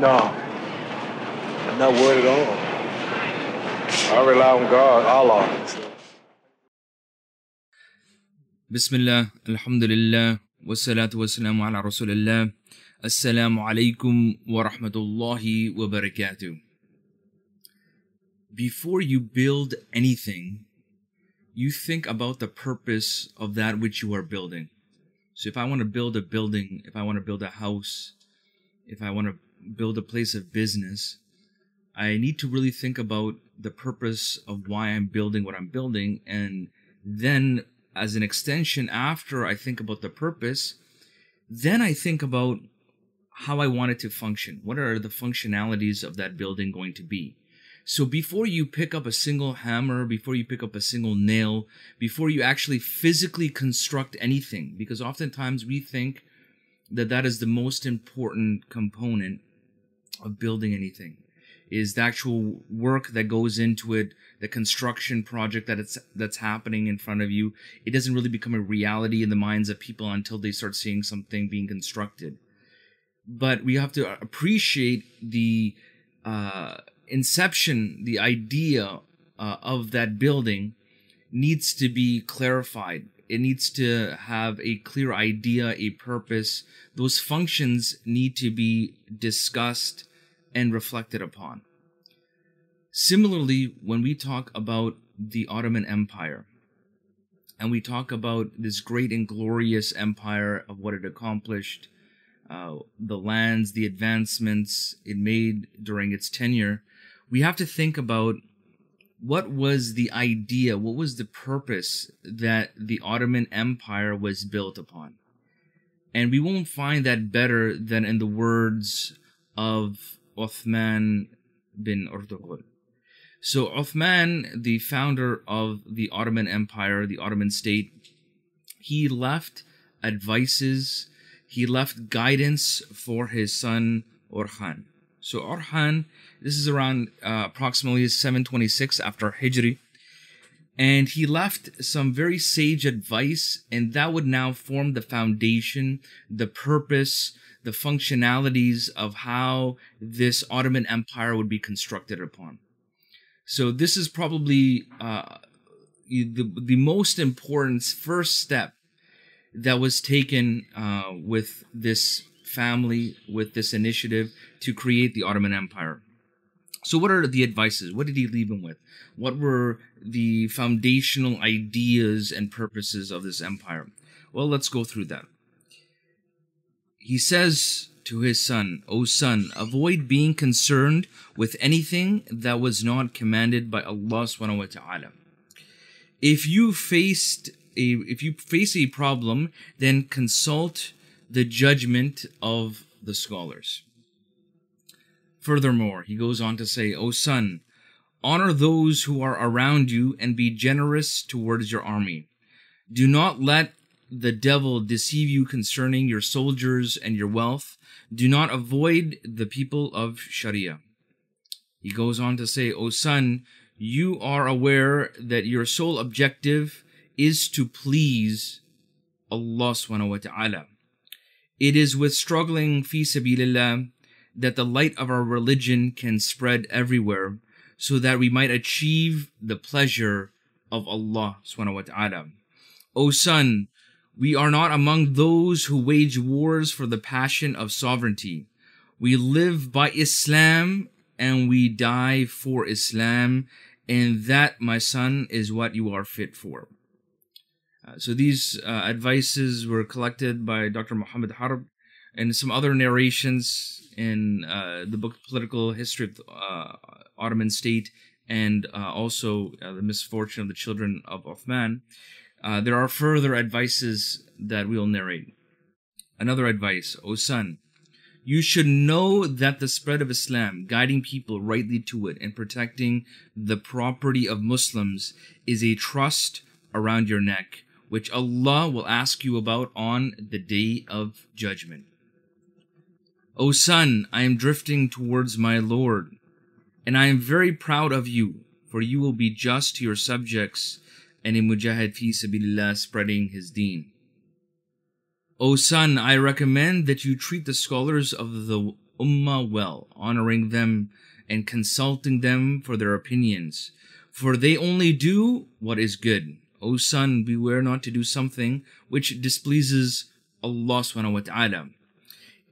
No, I'm not worried at all. I rely on God, Allah. So. بسم الله الحمد لله والصلاة والسلام على رسول الله السلام عليكم ورحمة الله وبركاته Before you build anything, you think about the purpose of that which you are building. So if I want to build a building, if I want to build a house, if I want to build a place of business, I need to really think about the purpose of why I'm building what I'm building. And then, as an extension, after I think about the purpose, then I think about how I want it to function. What are the functionalities of that building going to be? So before you pick up a single hammer, before you pick up a single nail, before you actually physically construct anything, because oftentimes we think that that is the most important component of building anything. Is the actual work that goes into it the construction project that it's that's happening in front of you. It doesn't really become a reality in the minds of people until they start seeing something being constructed. But we have to appreciate the uh, inception the idea uh, of that building needs to be clarified. It needs to have a clear idea, a purpose. Those functions need to be discussed and reflected upon. Similarly, when we talk about the Ottoman Empire, and we talk about this great and glorious empire of what it accomplished, uh, the lands, the advancements it made during its tenure, we have to think about what was the idea, what was the purpose that the Ottoman Empire was built upon? And we won't find that better than in the words of Uthman bin Ertugrul. So Uthman, the founder of the Ottoman Empire, the Ottoman state, he left advices, he left guidance for his son Orhan. So Orhan this is around uh, approximately 726 after Hijri. And he left some very sage advice, and that would now form the foundation, the purpose, the functionalities of how this Ottoman Empire would be constructed upon. So this is probably uh, the the most important first step that was taken uh, with this family, with this initiative to create the Ottoman Empire. So, what are the advices? What did he leave him with? What were the foundational ideas and purposes of this empire? Well, let's go through that. He says to his son, O son, avoid being concerned with anything that was not commanded by Allah subhanahu wa ta'ala. If you faced a if you face a problem, then consult the judgment of the scholars. Furthermore, he goes on to say, O son, honor those who are around you and be generous towards your army. Do not let the devil deceive you concerning your soldiers and your wealth. Do not avoid the people of Sharia. He goes on to say, O son, you are aware that your sole objective is to please Allah subhanahu wa ta'ala. It is with struggling fi sabilillah that the light of our religion can spread everywhere so that we might achieve the pleasure of Allah subhanahu wa ta'ala. O son, we are not among those who wage wars for the passion of sovereignty. We live by Islam and we die for Islam, and that, my son, is what you are fit for. Uh, so these uh, advices were collected by Dr. Muhammad Harb and some other narrations in uh, the book Political History of the uh, Ottoman State and uh, also uh, the misfortune of the children of Othman, uh, there are further advices that we'll narrate. Another advice, O son, you should know that the spread of Islam, guiding people rightly to it and protecting the property of Muslims, is a trust around your neck, which Allah will ask you about on the day of judgment. O son, I am drifting towards my Lord, and I am very proud of you, for you will be just to your subjects and a mujahid fi sabilillah spreading his deen. O son, I recommend that you treat the scholars of the ummah well, honoring them and consulting them for their opinions. For they only do what is good. O son, beware not to do something which displeases Allah subhanahu wa ta'ala.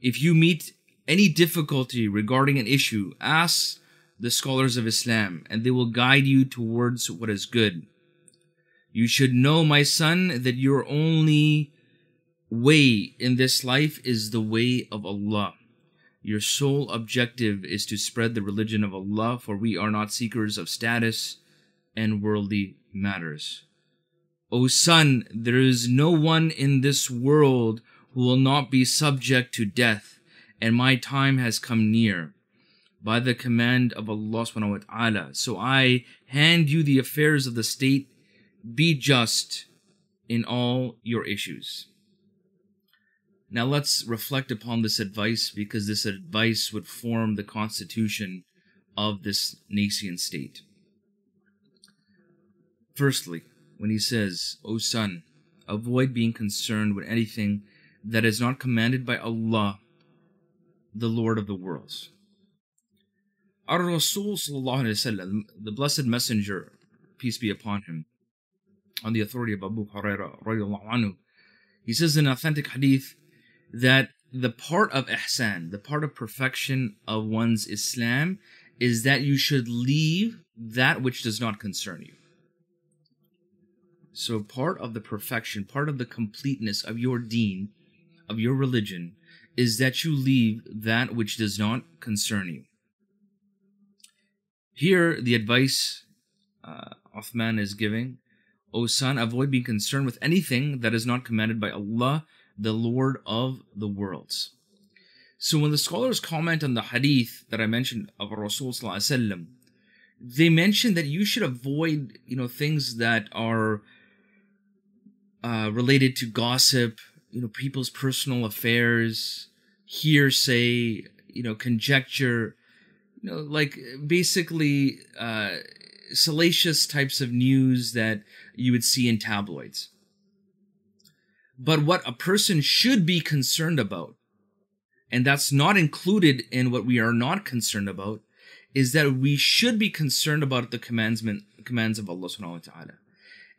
If you meet any difficulty regarding an issue, ask the scholars of Islam and they will guide you towards what is good. You should know, my son, that your only way in this life is the way of Allah. Your sole objective is to spread the religion of Allah, for we are not seekers of status and worldly matters. O son, there is no one in this world will not be subject to death, and my time has come near. By the command of Allah subhanahu wa ta'ala. So I hand you the affairs of the state. Be just in all your issues. Now let's reflect upon this advice because this advice would form the constitution of this nascent state. Firstly, when he says, O son, avoid being concerned with anything that is not commanded by Allah, the Lord of the worlds. Our Rasul, the Blessed Messenger, peace be upon him, on the authority of Abu Hurairah, anhu, he says in authentic hadith that the part of ihsan, the part of perfection of one's Islam, is that you should leave that which does not concern you. So, part of the perfection, part of the completeness of your deen, of your religion, is that you leave that which does not concern you. Here, the advice uh, is giving O son, avoid being concerned with anything that is not commanded by Allah, the Lord of the worlds. So, when the scholars comment on the hadith that I mentioned of Rasul, they mention that you should avoid, you know, things that are uh, related to gossip, you know, people's personal affairs, hearsay, you know, conjecture, you know, like basically uh, salacious types of news that you would see in tabloids. But what a person should be concerned about, and that's not included in what we are not concerned about, is that we should be concerned about the commandment commands of Allah subhanahu wa ta'ala.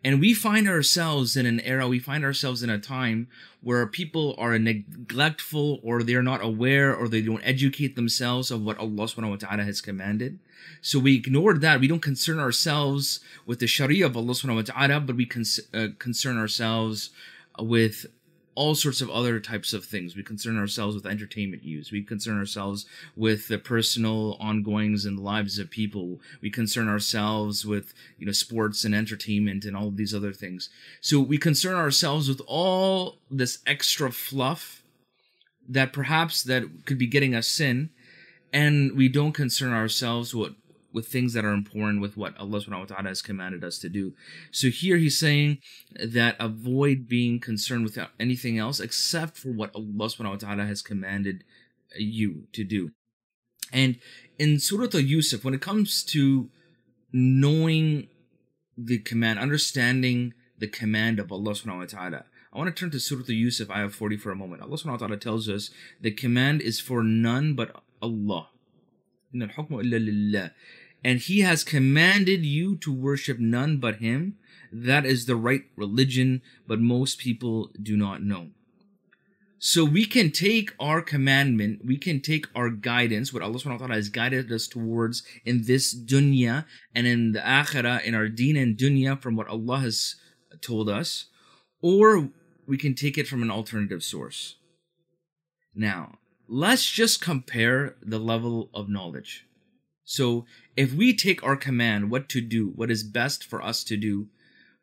And we find ourselves in an era, we find ourselves in a time where people are neglectful or they're not aware or they don't educate themselves of what Allah subhanahu wa ta'ala has commanded. So we ignore that. We don't concern ourselves with the Sharia of Allah subhanahu wa ta'ala, but we con- uh, concern ourselves with all sorts of other types of things. We concern ourselves with entertainment use. We concern ourselves with the personal ongoings and lives of people. We concern ourselves with, you know, sports and entertainment and all of these other things. So we concern ourselves with all this extra fluff that perhaps that could be getting us sin. And we don't concern ourselves with with things that are important with what Allah subhanahu wa ta'ala has commanded us to do. So here he's saying that avoid being concerned with anything else except for what Allah subhanahu wa ta'ala has commanded you to do. And in Surah Al-Yusuf, when it comes to knowing the command, understanding the command of Allah subhanahu wa ta'ala, I want to turn to Surah Al-Yusuf, ayah 40 for a moment. Allah subhanahu wa ta'ala tells us the command is for none but Allah and he has commanded you to worship none but him. That is the right religion, but most people do not know. So we can take our commandment, we can take our guidance, what Allah subhanahu wa ta'ala has guided us towards in this dunya and in the akhirah, in our deen and dunya from what Allah has told us, or we can take it from an alternative source. Now, let's just compare the level of knowledge. So if we take our command, what to do, what is best for us to do,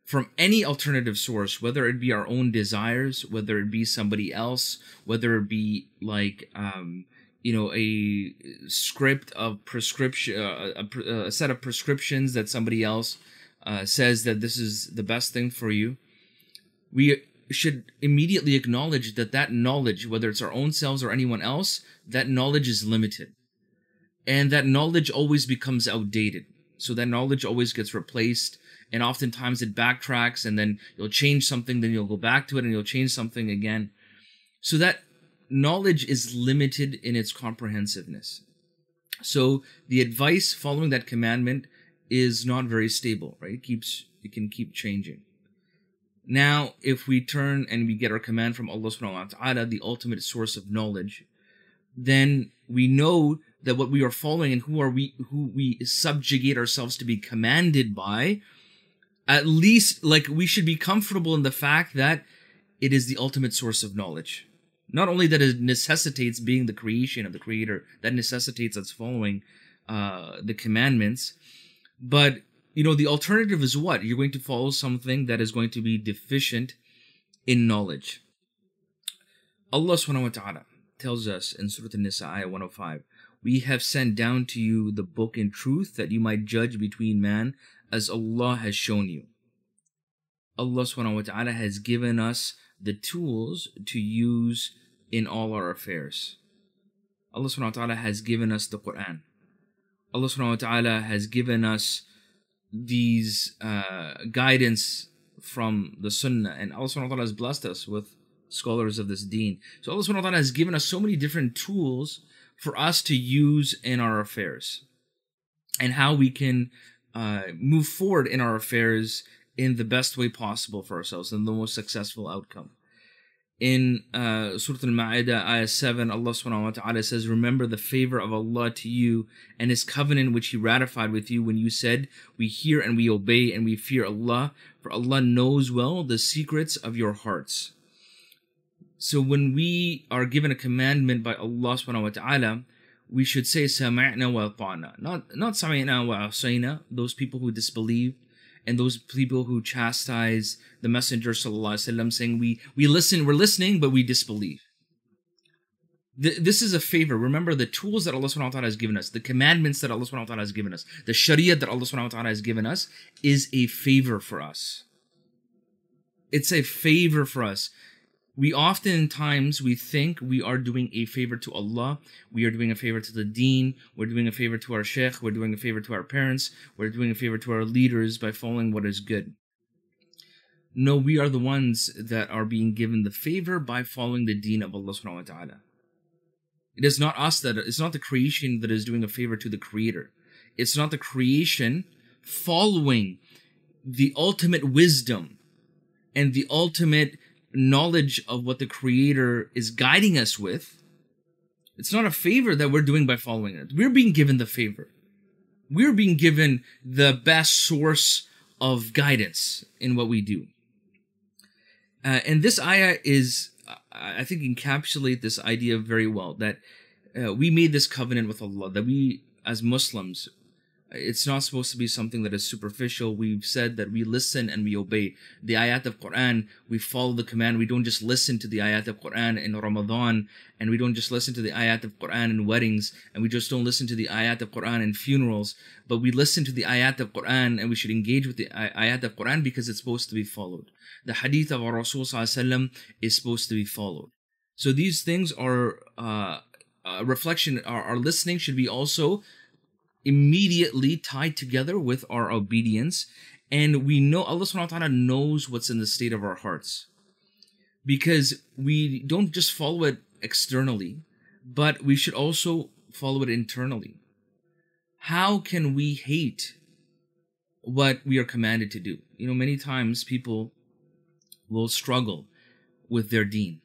from any alternative source, whether it be our own desires, whether it be somebody else, whether it be like, um, you know, a script of prescription, uh, a, a, set of prescriptions that somebody else uh, says that this is the best thing for you, we should immediately acknowledge that that knowledge, whether it's our own selves or anyone else, that knowledge is limited and that knowledge always becomes outdated. So that knowledge always gets replaced, and oftentimes it backtracks, and then you'll change something, then you'll go back to it, and you'll change something again. So that knowledge is limited in its comprehensiveness. So the advice following that commandment is not very stable, right? It keeps it can keep changing. Now, if we turn and we get our command from Allah subhanahu wa ta'ala, the ultimate source of knowledge, then we know that what we are following and who are we who we subjugate ourselves to be commanded by, at least like we should be comfortable in the fact that it is the ultimate source of knowledge. Not only that it necessitates being the creation of the creator, that necessitates us following uh, the commandments, but you know the alternative is what you're going to follow something that is going to be deficient in knowledge. Allah subhanahu wa ta'ala tells us in Surah An-Nisa ayah 105, we have sent down to you the book in truth that you might judge between man as Allah has shown you. Allah subhanahu wa ta'ala has given us the tools to use in all our affairs. Allah subhanahu wa ta'ala has given us the Quran. Allah subhanahu wa ta'ala has given us these uh, guidance from the Sunnah, and Allah subhanahu wa ta'ala has blessed us with scholars of this deen. So Allah subhanahu wa ta'ala has given us so many different tools for us to use in our affairs and how we can uh, move forward in our affairs in the best way possible for ourselves and the most successful outcome. In uh, Surah Al-Ma'idah, Ayah 7, Allah subhanahu wa ta'ala says, Remember the favor of Allah to you and His covenant which He ratified with you when you said, We hear and we obey and we fear Allah, for Allah knows well the secrets of your hearts. So when we are given a commandment by Allah subhanahu wa ta'ala, we should say sami'na wa ta'na. Not not sami'na wa asayna, those people who disbelieve and those people who chastise the messenger sallallahu alaihi wasallam saying we we listen, we're listening but we disbelieve. This is a favor. Remember the tools that Allah subhanahu wa ta'ala has given us, the commandments that Allah subhanahu wa ta'ala has given us, the sharia that Allah subhanahu wa ta'ala has given us is a favor for us. It's a favor for us we oftentimes we think we are doing a favor to Allah, we are doing a favor to the deen, we're doing a favor to our sheikh, we're doing a favor to our parents, we're doing a favor to our leaders by following what is good. No, we are the ones that are being given the favor by following the deen of Allah subhanahu wa ta'ala. It is not us that it's not the creation that is doing a favor to the creator. It's not the creation following the ultimate wisdom and the ultimate knowledge of what the creator is guiding us with it's not a favor that we're doing by following it. We're being given the favor. We're being given the best source of guidance in what we do. Uh, and this ayah is i think encapsulate this idea very well that uh, we made this covenant with allah that we as muslims it's not supposed to be something that is superficial. We've said that we listen and we obey. The ayat of Quran, we follow the command. We don't just listen to the ayat of Quran in Ramadan, and we don't just listen to the ayat of Quran in weddings, and we just don't listen to the ayat of Quran in funerals, but we listen to the ayat of Quran and we should engage with the ayat of Quran because it's supposed to be followed. The hadith of our Rasul is supposed to be followed. So these things are uh, a reflection, our, our listening should be also immediately tied together with our obedience. And we know Allah subhanahu wa ta'ala knows what's in the state of our hearts. Because we don't just follow it externally, but we should also follow it internally. How can we hate what we are commanded to do? You know, many times people will struggle with their deen.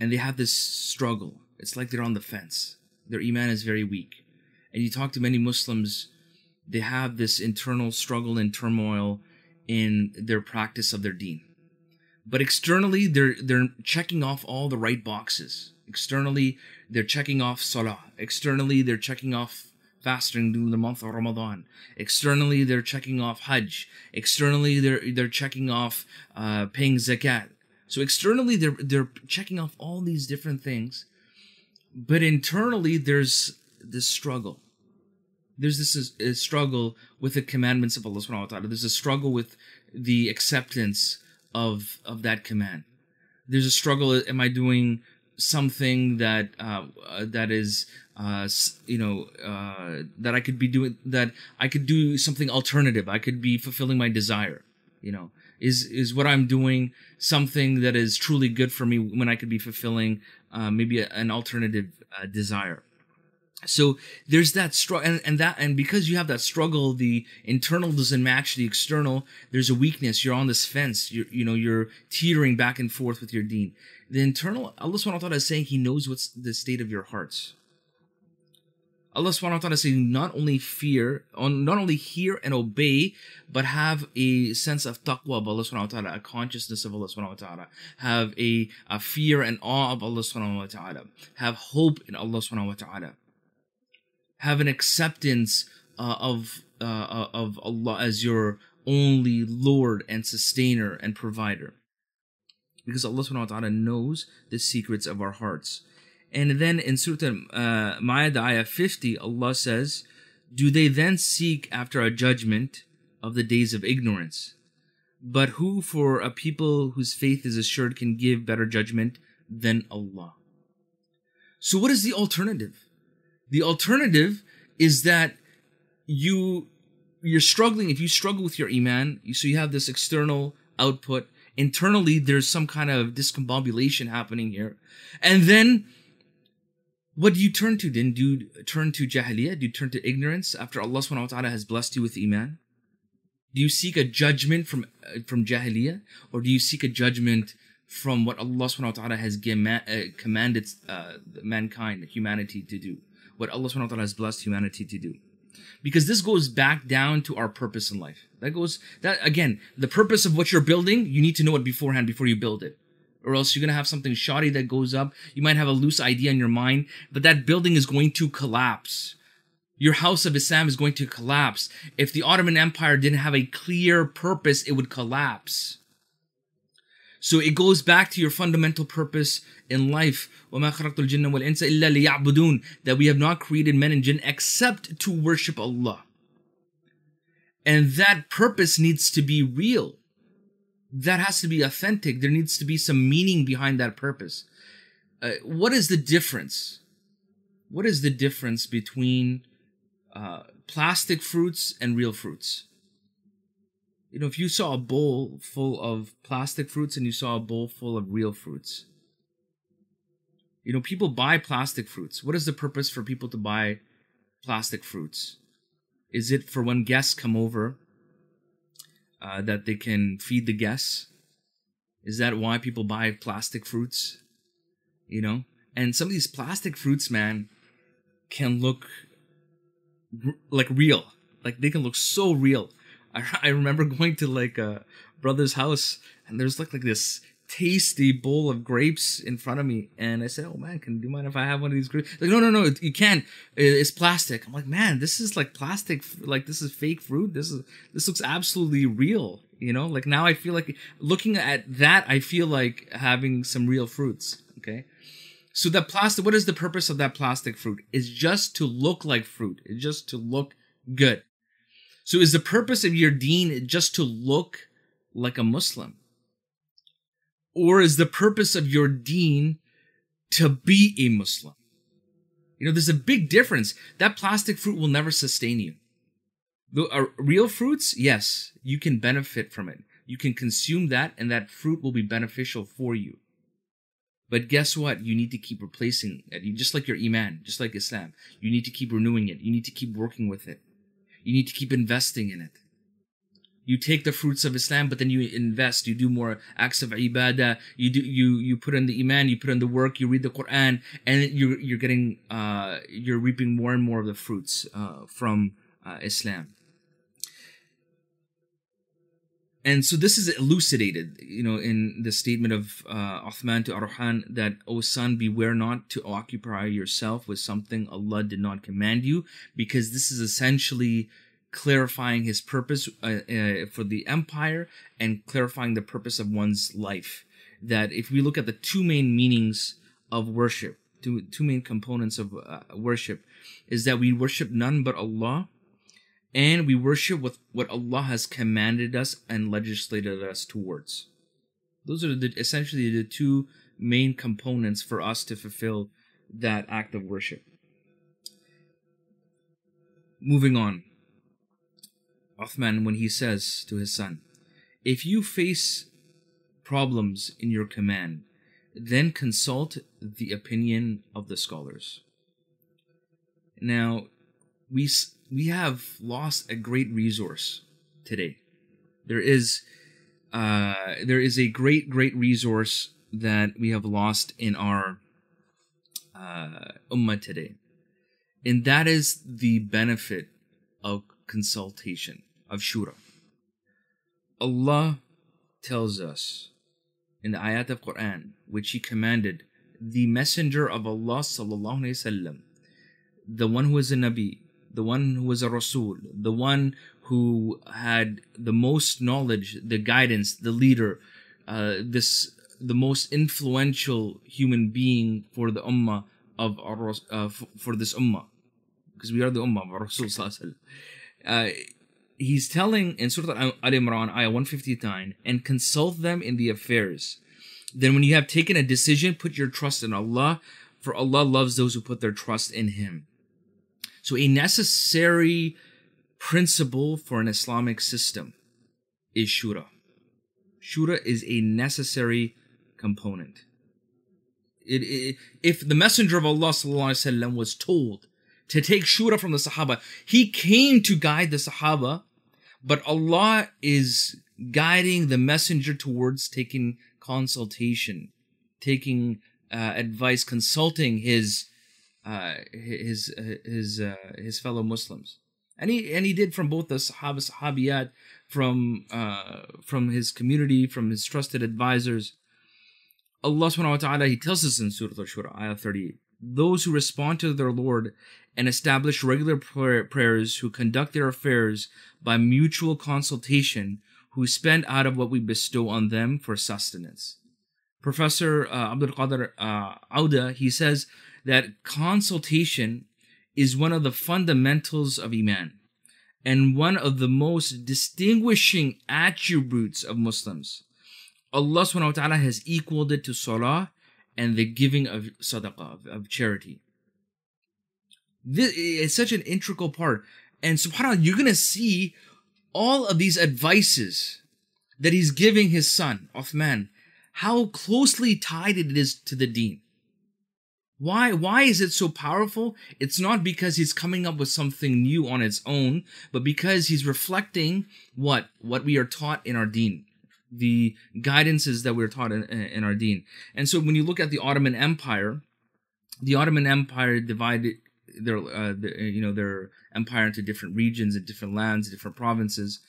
And they have this struggle. It's like they're on the fence. Their iman is very weak and you talk to many Muslims, they have this internal struggle and turmoil in their practice of their deen. But externally, they're they're checking off all the right boxes. Externally, they're checking off salah. Externally, they're checking off fasting during the month of Ramadan. Externally, they're checking off Hajj. Externally, they're they're checking off uh, paying zakat. So externally, they're they're checking off all these different things, but internally, there's this struggle. There's this struggle with the commandments of Allah subhanahu wa ta'ala. There's a struggle with the acceptance of of that command. There's a struggle. Am I doing something that uh, uh, that is uh, you know uh, that I could be doing that I could do something alternative. I could be fulfilling my desire. You know, Is is what I'm doing something that is truly good for me when I could be fulfilling uh, maybe a, an alternative uh, desire? So there's that struggle, and, and that, and because you have that struggle, the internal doesn't match the external. There's a weakness. You're on this fence. You're, you know, you're teetering back and forth with your deen. The internal, Allah subhanahu wa ta'ala is saying He knows what's the state of your hearts. Allah subhanahu wa ta'ala is saying not only fear, not only hear and obey, but have a sense of taqwa of Allah subhanahu wa ta'ala, a consciousness of Allah subhanahu wa ta'ala, have a, a fear and awe of Allah subhanahu wa ta'ala, have hope in Allah subhanahu wa ta'ala have an acceptance uh, of uh, uh, of Allah as your only Lord and sustainer and provider. Because Allah subhanahu wa ta'ala knows the secrets of our hearts. And then in Surah uh, Ma'idah, ayah 50, Allah says, Do they then seek after a judgment of the days of ignorance? But who for a people whose faith is assured can give better judgment than Allah? So what is the alternative? The alternative is that you you're struggling if you struggle with your iman, so you have this external output. Internally, there's some kind of discombobulation happening here, and then what do you turn to? Then do you turn to jahiliyyah? Do you turn to ignorance after Allah subhanahu wa ta'ala has blessed you with iman? Do you seek a judgment from uh, from jahiliyyah, or do you seek a judgment from what Allah subhanahu wa ta'ala has uh, commanded uh, mankind, humanity to do? What Allah subhanahu wa ta'ala has blessed humanity to do. Because this goes back down to our purpose in life. That goes, that again, the purpose of what you're building, you need to know it beforehand before you build it. Or else you're gonna have something shoddy that goes up. You might have a loose idea in your mind, but that building is going to collapse. Your house of Islam is going to collapse. If the Ottoman Empire didn't have a clear purpose, it would collapse. So it goes back to your fundamental purpose in life. That we have not created men and jinn except to worship Allah. And that purpose needs to be real. That has to be authentic. There needs to be some meaning behind that purpose. Uh, what is the difference? What is the difference between uh, plastic fruits and real fruits? You know, if you saw a bowl full of plastic fruits and you saw a bowl full of real fruits, you know, people buy plastic fruits. What is the purpose for people to buy plastic fruits? Is it for when guests come over uh, that they can feed the guests? Is that why people buy plastic fruits? You know, and some of these plastic fruits, man, can look r- like real. Like they can look so real I, I remember going to like a brother's house and there's like like this tasty bowl of grapes in front of me and i said oh man can do you mind if i have one of these grapes? Like no no no you can't it's plastic. I'm like man this is like plastic like this is fake fruit. This is this looks absolutely real you know? Like now i feel like looking at that i feel like having some real fruits okay? So that plastic what is the purpose of that plastic fruit? Is just to look like fruit. It's just to look good so is the purpose of your deen just to look like a Muslim? Or is the purpose of your deen to be a Muslim? You know, there's a big difference. That plastic fruit will never sustain you. The uh, real fruits, yes, you can benefit from it. You can consume that and that fruit will be beneficial for you. But guess what? You need to keep replacing it. Just like your Iman, just like Islam. You need to keep renewing it. You need to keep working with it. You need to keep investing in it. You take the fruits of Islam, but then you invest. You do more acts of ibadah. You do you you put in the iman. You put in the work. You read the Quran, and you're you're getting uh, you're reaping more and more of the fruits uh, from uh, Islam. And so this is elucidated, you know, in the statement of uh, Uthman to Orhan that, O son, beware not to occupy yourself with something Allah did not command you, because this is essentially clarifying his purpose uh, uh, for the empire and clarifying the purpose of one's life. That if we look at the two main meanings of worship, two, two main components of uh, worship, is that we worship none but Allah and we worship with what Allah has commanded us and legislated us towards. Those are the, essentially the two main components for us to fulfill that act of worship. Moving on, Uthman, when he says to his son, if you face problems in your command, then consult the opinion of the scholars. Now, we we have lost a great resource today. There is uh, there is a great great resource that we have lost in our uh, ummah today, and that is the benefit of consultation of shura. Allah tells us in the ayat of Quran, which He commanded the Messenger of Allah sallallahu alaihi wasallam, the one who is a Nabi, the one who was a Rasul, the one who had the most knowledge, the guidance, the leader, uh, this the most influential human being for the ummah of our, uh, for this ummah, because we are the ummah of Rasul uh, He's telling in Surah Al Imran, ayah 159, and consult them in the affairs. Then, when you have taken a decision, put your trust in Allah, for Allah loves those who put their trust in Him. So, a necessary principle for an Islamic system is shura. Shura is a necessary component. It, it, if the Messenger of Allah وسلم, was told to take shura from the Sahaba, he came to guide the Sahaba, but Allah is guiding the Messenger towards taking consultation, taking uh, advice, consulting his uh, his his uh, his fellow Muslims, and he and he did from both the Sahaba Sahabiyat, from uh, from his community, from his trusted advisors. Allah subhanahu wa ta'ala, he tells us in Surah Al-Shura, ayah 38, those who respond to their Lord and establish regular prayer, prayers, who conduct their affairs by mutual consultation, who spend out of what we bestow on them for sustenance. Professor uh, Abdul Qadir uh, Auda, he says that consultation is one of the fundamentals of Iman and one of the most distinguishing attributes of Muslims. Allah subhanahu wa ta'ala has equaled it to salah and the giving of sadaqah, of, of charity. This is such an integral part. And subhanAllah, you're going to see all of these advices that he's giving his son, Uthman, how closely tied it is to the deen. Why, why is it so powerful? It's not because he's coming up with something new on its own, but because he's reflecting what, what we are taught in our deen the guidances that we're taught in, in our deen. And so when you look at the Ottoman Empire, the Ottoman Empire divided their, uh, the, you know, their empire into different regions and different lands, different provinces,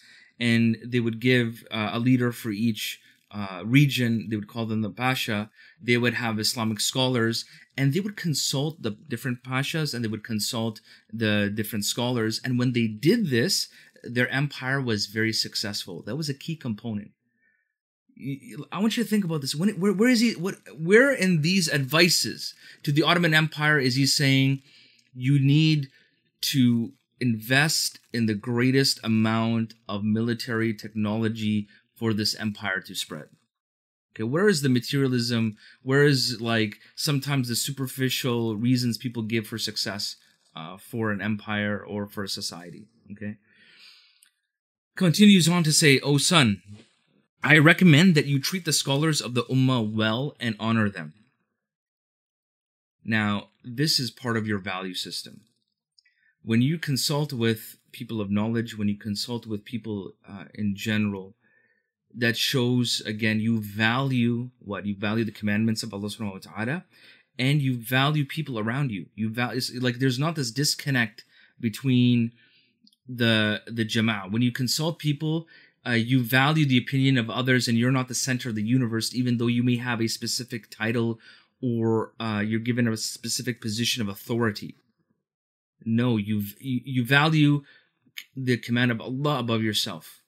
and they would give uh, a leader for each uh, region. They would call them the pasha. They would have Islamic scholars, and they would consult the different pashas, and they would consult the different scholars. And when they did this, their empire was very successful. That was a key component. I want you to think about this. When, where, where is he? What? Where in these advices to the Ottoman Empire is he saying you need to invest in the greatest amount of military technology for this empire to spread? Okay, where is the materialism? Where is like sometimes the superficial reasons people give for success uh, for an empire or for a society? Okay. Continues on to say, "O son, I recommend that you treat the scholars of the Ummah well and honor them. Now, this is part of your value system. When you consult with people of knowledge, when you consult with people uh, in general, that shows again you value what you value the commandments of Allah subhanahu wa ta'ala and you value people around you. You value like there's not this disconnect between the the jama'ah. When you consult people, uh, you value the opinion of others and you're not the center of the universe, even though you may have a specific title or uh, you're given a specific position of authority. No, you you value the command of Allah above yourself.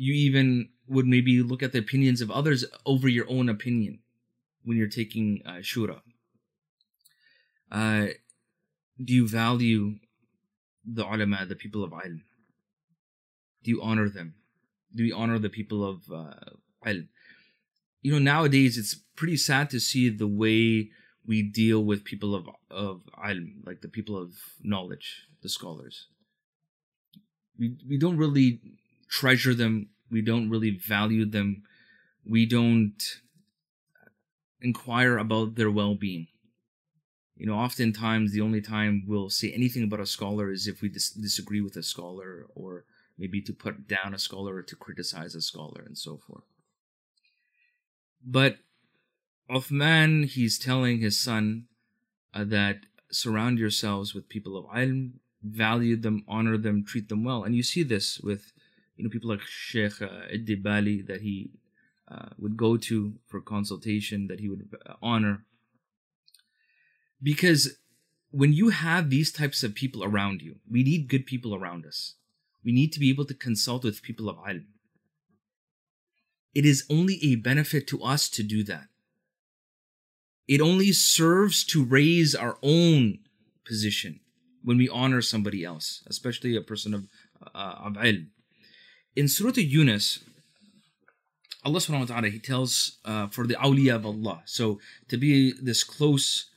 You even would maybe look at the opinions of others over your own opinion when you're taking uh, shura. Uh, do you value the ulama, the people of ilm? Do you honor them? Do we honor the people of uh, ilm? You know, nowadays it's pretty sad to see the way we deal with people of of ilm, like the people of knowledge, the scholars. We we don't really treasure them. We don't really value them. We don't inquire about their well-being. You know, oftentimes the only time we'll say anything about a scholar is if we dis- disagree with a scholar, or maybe to put down a scholar or to criticize a scholar, and so forth. But Uthman, he's telling his son uh, that surround yourselves with people of ilm, value them, honor them, treat them well. And you see this with, you know, people like Sheikh uh, Bali that he uh, would go to for consultation, that he would uh, honor. Because when you have these types of people around you, we need good people around us. We need to be able to consult with people of ilm. It is only a benefit to us to do that. It only serves to raise our own position when we honor somebody else, especially a person of, uh, of ilm. In Surah Yunus, Allah subhanahu wa ta'ala, He tells uh, for the awliya of Allah. So to be this close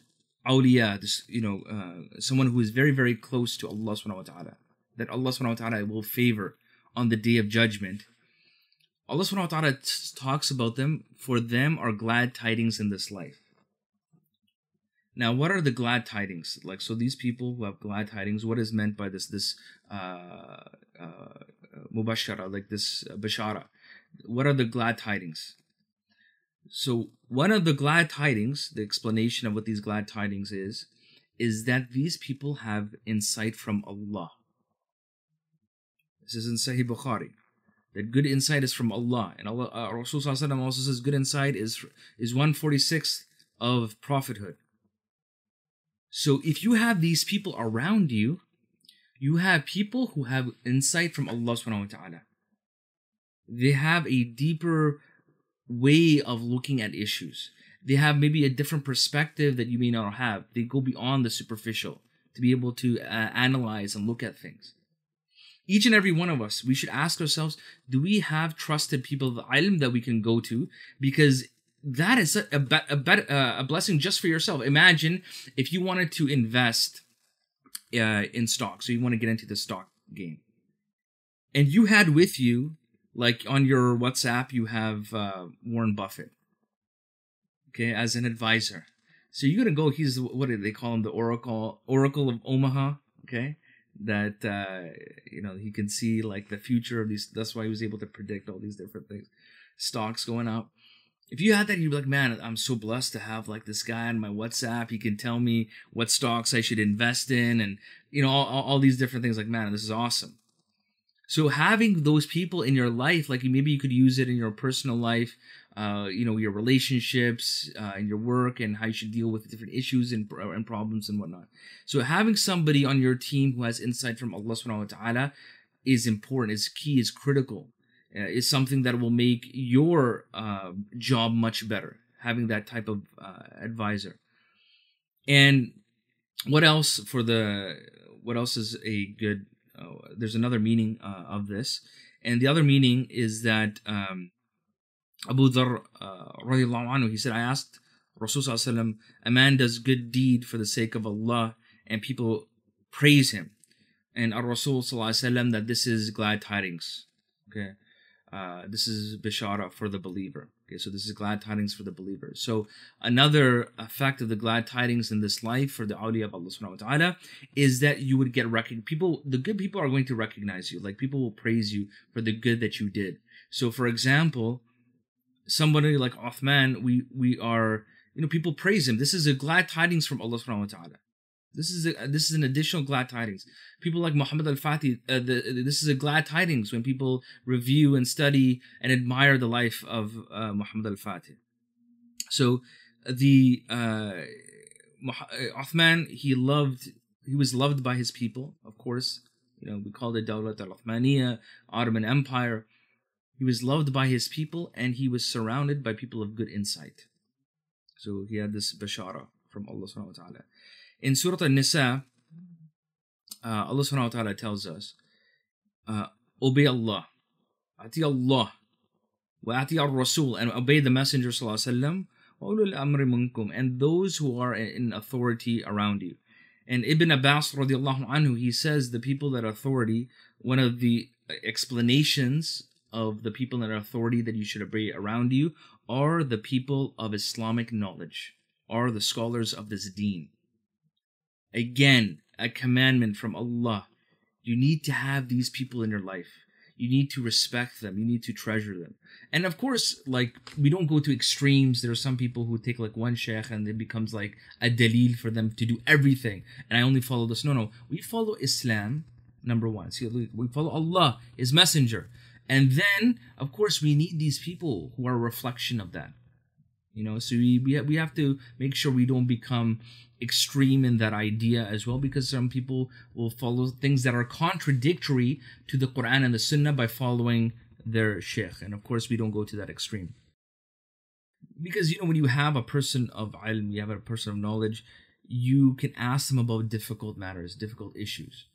awliya, this, you know, uh, someone who is very, very close to Allah subhanahu wa ta'ala, that Allah subhanahu wa ta'ala will favor on the day of judgment. Allah subhanahu wa ta'ala t- talks about them, for them are glad tidings in this life. Now, what are the glad tidings? Like, so these people who have glad tidings, what is meant by this, this, uh, uh, mubashara, like this uh, bashara? What are the glad tidings? So, one of the glad tidings, the explanation of what these glad tidings is, is that these people have insight from Allah. This is in Sahih Bukhari. That good insight is from Allah. And Allah, uh, Rasulullah also says good insight is, is 146th of prophethood. So if you have these people around you, you have people who have insight from Allah subhanahu wa ta'ala. They have a deeper way of looking at issues. They have maybe a different perspective that you may not have. They go beyond the superficial to be able to uh, analyze and look at things. Each and every one of us, we should ask ourselves, do we have trusted people of the ilm that we can go to? Because that is a, a, a, uh, a blessing just for yourself. Imagine if you wanted to invest uh, in stock, so you want to get into the stock game, and you had with you, like on your WhatsApp, you have uh, Warren Buffett, okay, as an advisor. So you're gonna go. He's what do they call him? The Oracle Oracle of Omaha. Okay, that uh, you know he can see like the future of these. That's why he was able to predict all these different things, stocks going up if you had that, you'd be like, man, I'm so blessed to have like this guy on my WhatsApp. He can tell me what stocks I should invest in and, you know, all, all these different things. Like, man, this is awesome. So having those people in your life, like maybe you could use it in your personal life, uh, you know, your relationships, uh, in your work, and how you should deal with different issues and, and problems and whatnot. So having somebody on your team who has insight from Allah Subhanahu wa Taala is important, is key, is critical is something that will make your uh, job much better having that type of uh, advisor. And what else for the what else is a good uh, there's another meaning uh, of this. And the other meaning is that um, Abu Dhar uh, he said I asked Rasul a man does good deed for the sake of Allah and people praise him and Rasul that this is glad tidings okay uh, this is bishara for the believer. Okay, so this is glad tidings for the believer. So another effect of the glad tidings in this life for the awliya of Allah subhanahu wa ta'ala is that you would get recognized. People, the good people are going to recognize you. Like people will praise you for the good that you did. So for example, somebody like Uthman, we, we are, you know, people praise him. This is a glad tidings from Allah subhanahu wa ta'ala. This is a, this is an additional glad tidings. People like Muhammad al-Fatih, uh, the, this is a glad tidings when people review and study and admire the life of uh, Muhammad al-Fatih. So the uh, Uthman, he loved, he was loved by his people, of course. You know, we call it Dawlat al-Uthmaniyya, Ottoman Empire. He was loved by his people and he was surrounded by people of good insight. So he had this bashara from Allah subhanahu wa ta'ala. In Surah An-Nisa, uh, Allah subhanahu wa ta'ala tells us, uh, obey Allah, ati Allah, wa ati al-Rasul, and obey the Messenger sallallahu alaihi wasallam, and those who are in authority around you. And Ibn Abbas radiallahu anhu, he says the people that authority, one of the explanations of the people in authority that you should obey around you are the people of Islamic knowledge, are the scholars of this deen. Again, a commandment from Allah. You need to have these people in your life. You need to respect them. You need to treasure them. And of course, like we don't go to extremes. There are some people who take like one sheikh and it becomes like a dalil for them to do everything. And I only follow this. No, no. We follow Islam, number one. See, we follow Allah, His Messenger. And then, of course, we need these people who are a reflection of that. You know, so we, we, have to make sure we don't become extreme in that idea as well because some people will follow things that are contradictory to the Quran and the Sunnah by following their sheikh. And of course, we don't go to that extreme. Because, you know, when you have a person of ilm, you have a person of knowledge, you can ask them about difficult matters, difficult issues.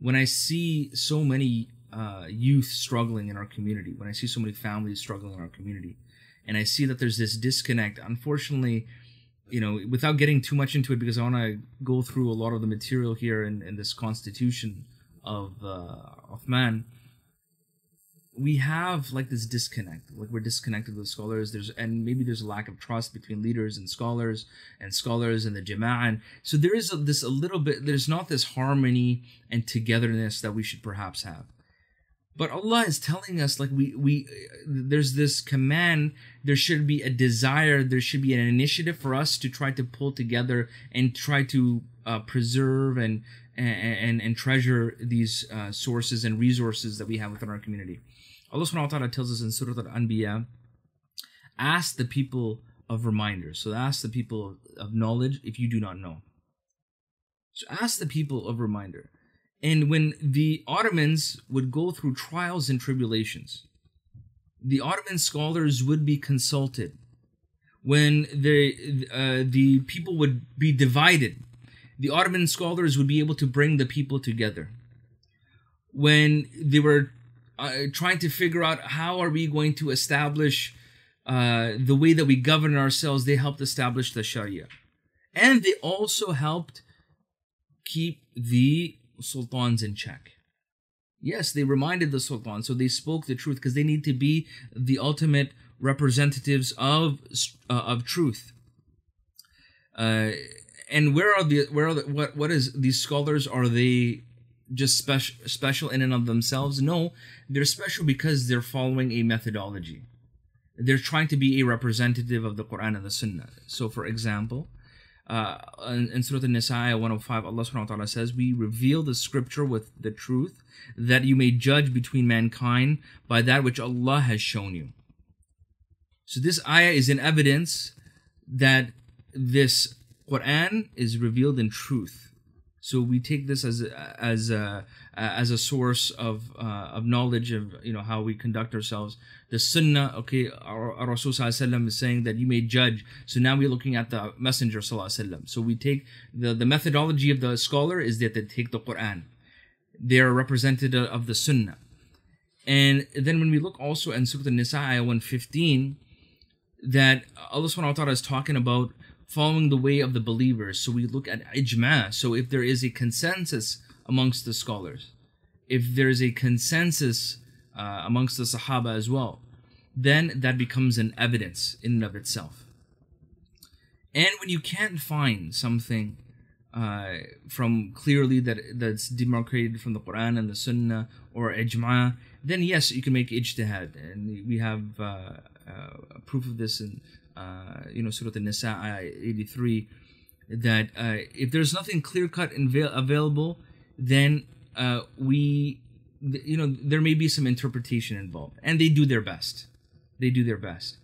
When I see so many uh, youth struggling in our community, when I see so many families struggling in our community, and I see that there's this disconnect, unfortunately, you know, without getting too much into it, because I want to go through a lot of the material here in, in this constitution of uh, of man, we have like this disconnect. Like we're disconnected with scholars. There's and maybe there's a lack of trust between leaders and scholars, and scholars and the jama'ah. So there is a, this a little bit. There's not this harmony and togetherness that we should perhaps have but allah is telling us like we we there's this command there should be a desire there should be an initiative for us to try to pull together and try to uh, preserve and and and treasure these uh, sources and resources that we have within our community. Allah subhanahu wa ta'ala tells us in surah al-anbiya ask the people of reminders so ask the people of knowledge if you do not know. So ask the people of reminder and when the Ottomans would go through trials and tribulations, the Ottoman scholars would be consulted. When the uh, the people would be divided, the Ottoman scholars would be able to bring the people together. When they were uh, trying to figure out how are we going to establish uh, the way that we govern ourselves, they helped establish the Sharia, and they also helped keep the sultans in check. Yes, they reminded the sultan, so they spoke the truth because they need to be the ultimate representatives of uh, of truth. Uh, and where are the where are the, what what is these scholars? Are they just special special in and of themselves? No, they're special because they're following a methodology. They're trying to be a representative of the Quran and the Sunnah. So, for example, uh, in, in Surah An-Nisa 105, Allah subhanahu wa ta'ala says, We reveal the scripture with the truth, that you may judge between mankind by that which Allah has shown you. So this ayah is in evidence that this Quran is revealed in truth. So we take this as as a, as a source of uh, of knowledge of you know how we conduct ourselves. The Sunnah, okay, our, our Rasul is saying that you may judge. So now we're looking at the Messenger Sallallahu So we take the the methodology of the scholar is that they take the Quran. They are representative of the Sunnah. And then when we look also in Surah An-Nisa ayah 115, that Allah subhanahu wa ta'ala is talking about following the way of the believers. So we look at ijma. So if there is a consensus amongst the scholars, if there is a consensus uh, amongst the Sahaba as well, then that becomes an evidence in and of itself. And when you can't find something uh, from clearly that that's demarcated from the Quran and the Sunnah or ijma, then yes, you can make ijtihad, and we have uh, uh, proof of this in you know, Surah An-Nisa, ayah 83, that uh, if there's nothing clear cut and available, then uh, we, you know, there may be some interpretation involved, and they do their best. They do their best,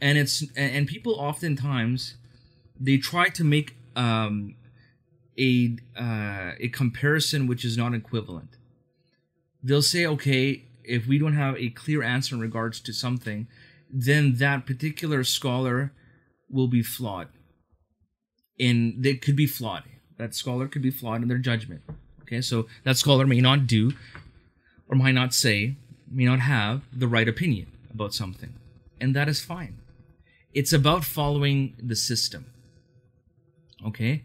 and it's and people oftentimes they try to make um, a uh, a comparison which is not equivalent. They'll say, okay, if we don't have a clear answer in regards to something, then that particular scholar will be flawed. And they could be flawed. That scholar could be flawed in their judgment. Okay, so that scholar may not do or might not say, may not have the right opinion about something. And that is fine. It's about following the system. Okay?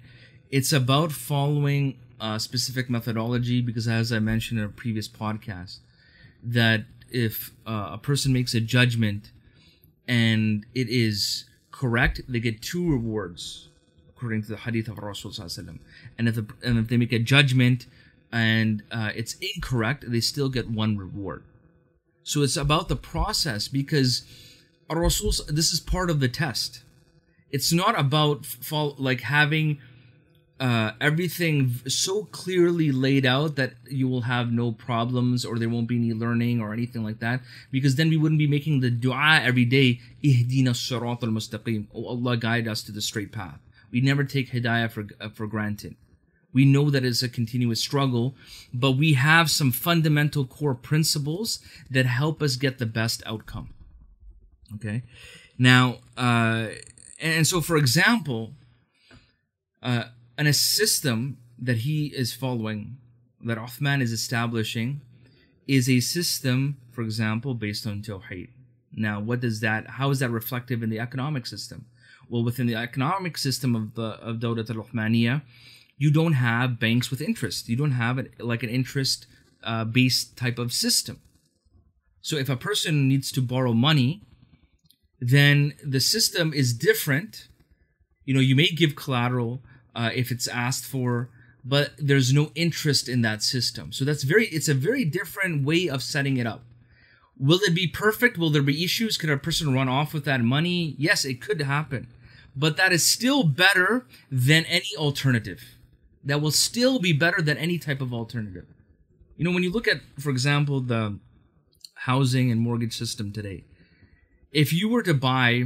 It's about following a specific methodology because, as I mentioned in a previous podcast, that if uh, a person makes a judgment and it is correct, they get two rewards according to the hadith of Rasul and if the, and if they make a judgment and uh, it's incorrect, they still get one reward. So it's about the process because Rasul, this is part of the test. It's not about fall, like having uh, everything so clearly laid out that you will have no problems or there won't be any learning or anything like that because then we wouldn't be making the dua every day ihdina sirat al-mustaqim oh Allah guide us to the straight path. We never take hidayah for, uh, for granted. We know that it's a continuous struggle but we have some fundamental core principles that help us get the best outcome. Okay? Now uh, and so for example uh, and a system that he is following, that Uthman is establishing, is a system, for example, based on Tawheed. Now, what does that, how is that reflective in the economic system? Well, within the economic system of the of Dawlat al Uthmaniyah, you don't have banks with interest. You don't have like an interest uh, based type of system. So if a person needs to borrow money, then the system is different. You know, you may give collateral, uh, if it's asked for but there's no interest in that system. So that's very it's a very different way of setting it up. Will it be perfect? Will there be issues? Could a person run off with that money? Yes it could happen. But that is still better than any alternative. That will still be better than any type of alternative. You know when you look at for example the housing and mortgage system today if you were to buy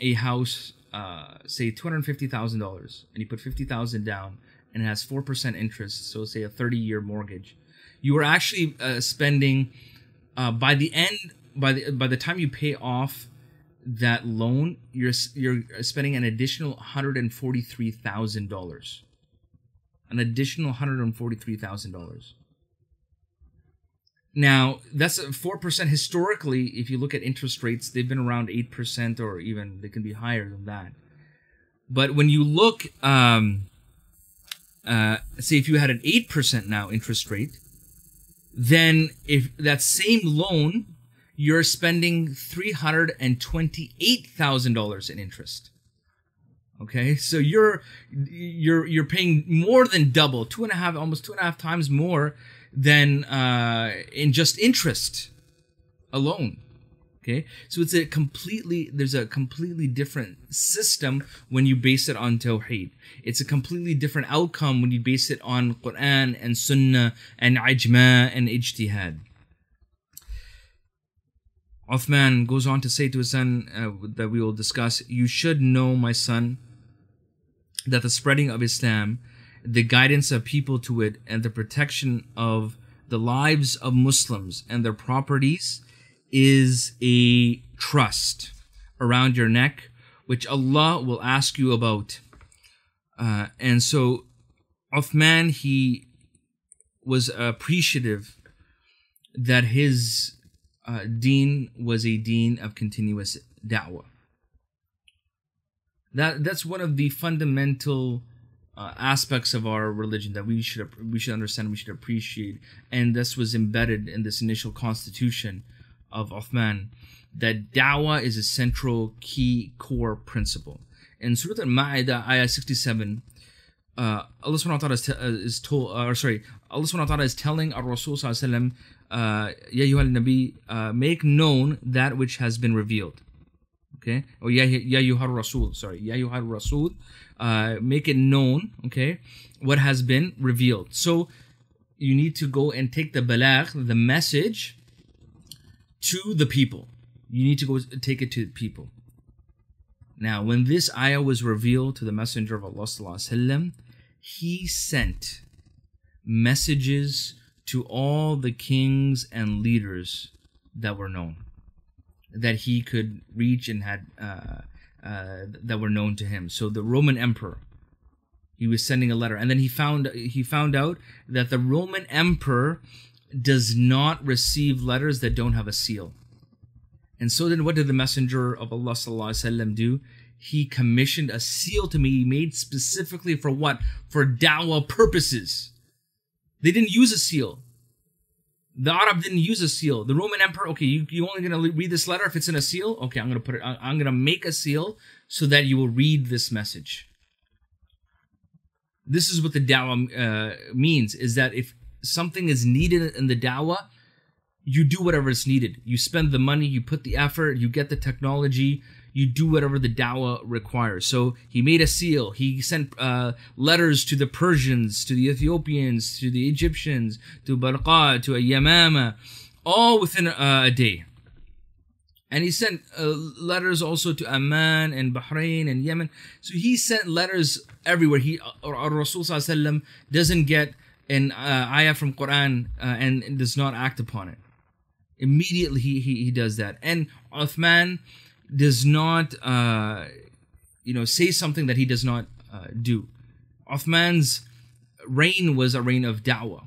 a house uh, say two hundred fifty thousand dollars, and you put fifty thousand down, and it has four percent interest, so say a thirty year mortgage, you are actually uh, spending uh, by the end by the by the time you pay off that loan, you're you're spending an additional one hundred and forty three thousand dollars, an additional one hundred and forty three thousand dollars. Now, that's four percent historically. If you look at interest rates, they've been around eight percent, or even they can be higher than that. But when you look, um, uh, say if you had an eight percent now interest rate, then if that same loan, you're spending three hundred and twenty-eight thousand dollars in interest. Okay, so you're you're you're paying more than double, two and a half, almost two and a half times more than uh, in just interest alone. Okay, so it's a completely there's a completely different system when you base it on Tawheed. It's a completely different outcome when you base it on Quran and Sunnah and Ijma and Ijtihad. Uthman goes on to say to his son uh, that we will discuss, You should know, my son, that the spreading of Islam the guidance of people to it, and the protection of the lives of Muslims and their properties is a trust around your neck, which Allah will ask you about. Uh, and so, Uthman, he was appreciative that his uh, deen was a deen of continuous da'wah. That that's one of the fundamental uh, aspects of our religion that we should we should understand, we should appreciate, and this was embedded in this initial constitution of Uthman that da'wah is a central key core principle. In Surah Al-Ma'idah, ayah 67, uh, Allah subhanahu wa ta'ala is, t- uh, is told, uh, or sorry, Allah subhanahu wa ta'ala is telling our Rasul sallallahu alayhi wa sallam, Ya uh, make known that which has been revealed. Okay? Or Ya, ya rasul, sorry, Ya rasul, uh, make it known, okay, what has been revealed. So you need to go and take the balagh, the message, to the people. You need to go take it to the people. Now, when this ayah was revealed to the Messenger of Allah, وسلم, he sent messages to all the kings and leaders that were known, that he could reach and had uh, uh, that were known to him. So the Roman emperor, he was sending a letter, and then he found he found out that the Roman emperor does not receive letters that don't have a seal. And so then, what did the Messenger of Allah وسلم, do? He commissioned a seal to be made specifically for what? For dawah purposes. They didn't use a seal. The Arab didn't use a seal. The Roman Emperor, okay, you, you're only going to read this letter if it's in a seal. Okay, I'm going to put it, I'm going to make a seal so that you will read this message. This is what the dawah uh, means is that if something is needed in the dawah, you do whatever is needed. You spend the money, you put the effort, you get the technology, you do whatever the dawah requires. So he made a seal. He sent uh, letters to the Persians, to the Ethiopians, to the Egyptians, to Barqa, to Yamama, all within uh, a day. And he sent uh, letters also to Oman and Bahrain and Yemen. So he sent letters everywhere. He, uh, Rasul doesn't get an uh, ayah from Quran uh, and, and, does not act upon it. Immediately he, he, he does that. And Uthman does not, uh, you know, say something that he does not uh, do. Uthman's reign was a reign of da'wah,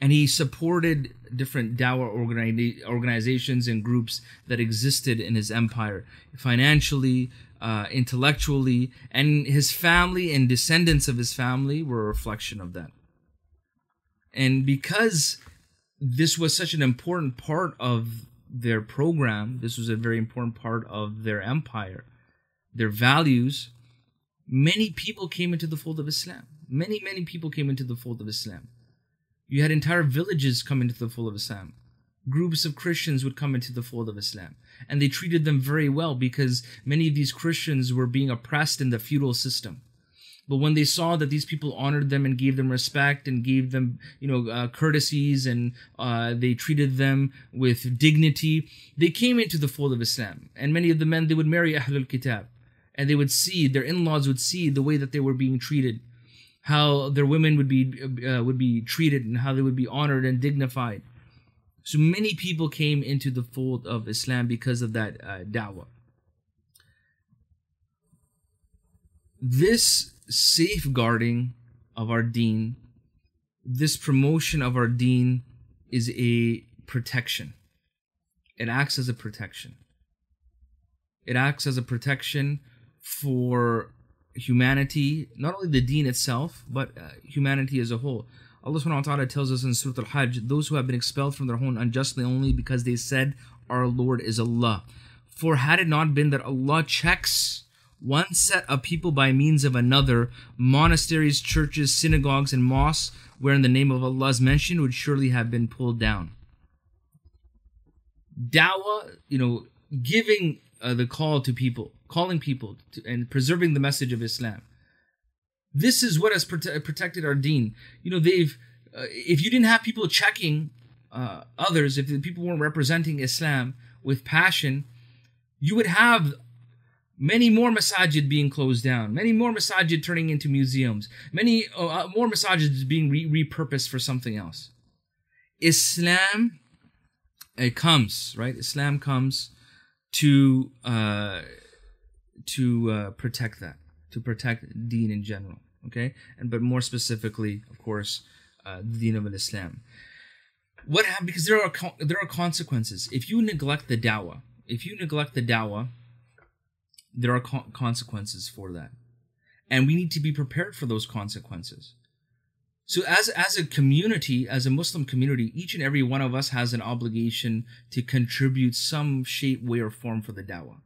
and he supported different da'wah organi- organizations and groups that existed in his empire, financially, uh, intellectually, and his family and descendants of his family were a reflection of that. And because this was such an important part of their program, this was a very important part of their empire, their values, many people came into the fold of Islam. Many, many people came into the fold of Islam. You had entire villages come into the fold of Islam. Groups of Christians would come into the fold of Islam. And they treated them very well because many of these Christians were being oppressed in the feudal system. But when they saw that these people honored them and gave them respect and gave them, you know, uh, courtesies and uh, they treated them with dignity, they came into the fold of Islam. And many of the men, they would marry Ahlul Kitab. And they would see, their in-laws would see the way that they were being treated, how their women would be uh, would be treated, and how they would be honored and dignified. So many people came into the fold of Islam because of that uh, da'wah. This safeguarding of our deen, this promotion of our deen is a protection. It acts as a protection. It acts as a protection for humanity, not only the deen itself, but uh, humanity as a whole. Allah subhanahu wa ta'ala tells us in Surah Al-Hajj, those who have been expelled from their home unjustly only because they said, Our Lord is Allah. For had it not been that Allah checks one set of people by means of another, monasteries, churches, synagogues, and mosques wherein the name of Allah is mentioned would surely have been pulled down. Dawah, you know, giving uh, the call to people, calling people, to, and preserving the message of Islam. This is what has prote- protected our deen. You know, they've, uh, if you didn't have people checking uh, others, if the people weren't representing Islam with passion, you would have many more masajid being closed down, many more masajid turning into museums, many uh, uh more masajids being re- repurposed for something else. Islam, it comes right. Islam comes to uh, to uh, protect that, to protect Deen in general. Okay, and but more specifically, of course, uh, the Deen of Islam. What happened? Because there are there are consequences if you neglect the dawah. If you neglect the dawah, there are co- consequences for that and we need to be prepared for those consequences so as as a community as a muslim community each and every one of us has an obligation to contribute some shape way or form for the dawah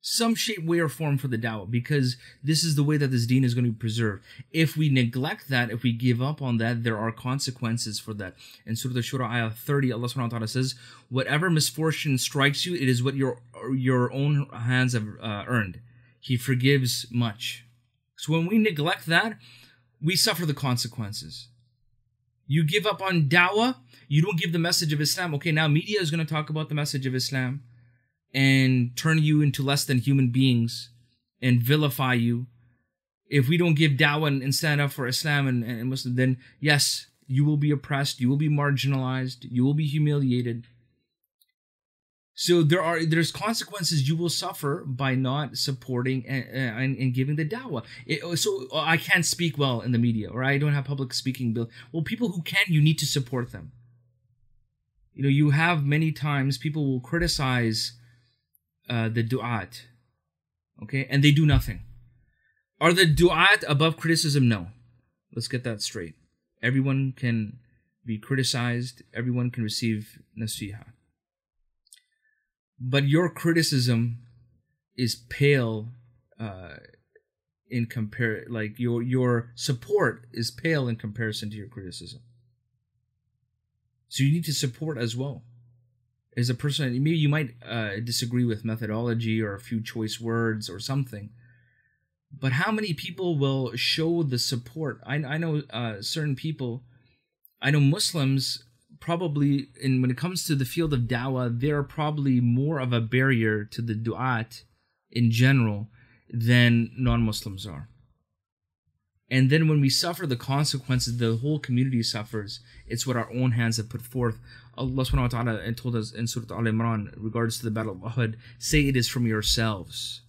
some shape, way, or form for the dawah because this is the way that this deen is going to be preserved. If we neglect that, if we give up on that, there are consequences for that. In Surah Al-Shura, ayah 30, Allah subhanahu wa ta'ala says, Whatever misfortune strikes you, it is what your, your own hands have uh, earned. He forgives much. So when we neglect that, we suffer the consequences. You give up on dawah, you don't give the message of Islam. Okay, now media is going to talk about the message of Islam and turn you into less than human beings and vilify you. If we don't give dawah and stand up for Islam and, and Muslim, then yes, you will be oppressed, you will be marginalized, you will be humiliated. So there are there's consequences you will suffer by not supporting and, and, and giving the dawah. It, so I can't speak well in the media, or I don't have public speaking bill. Well, people who can, you need to support them. You know, you have many times people will criticize uh, the du'at. Okay, and they do nothing. Are the du'at above criticism? No. Let's get that straight. Everyone can be criticized. Everyone can receive nasiha. But your criticism is pale uh, in compare like your your support is pale in comparison to your criticism. So you need to support as well. As a person, maybe you might uh, disagree with methodology or a few choice words or something, but how many people will show the support? I, I know uh, certain people, I know Muslims probably, in when it comes to the field of dawah, they're probably more of a barrier to the du'at in general than non-Muslims are. And then when we suffer the consequences, the whole community suffers. It's what our own hands have put forth. Allah subhanahu wa ta'ala uh, told us in Surah Al Imran, regards to the Battle of Uhud, say it is from yourselves.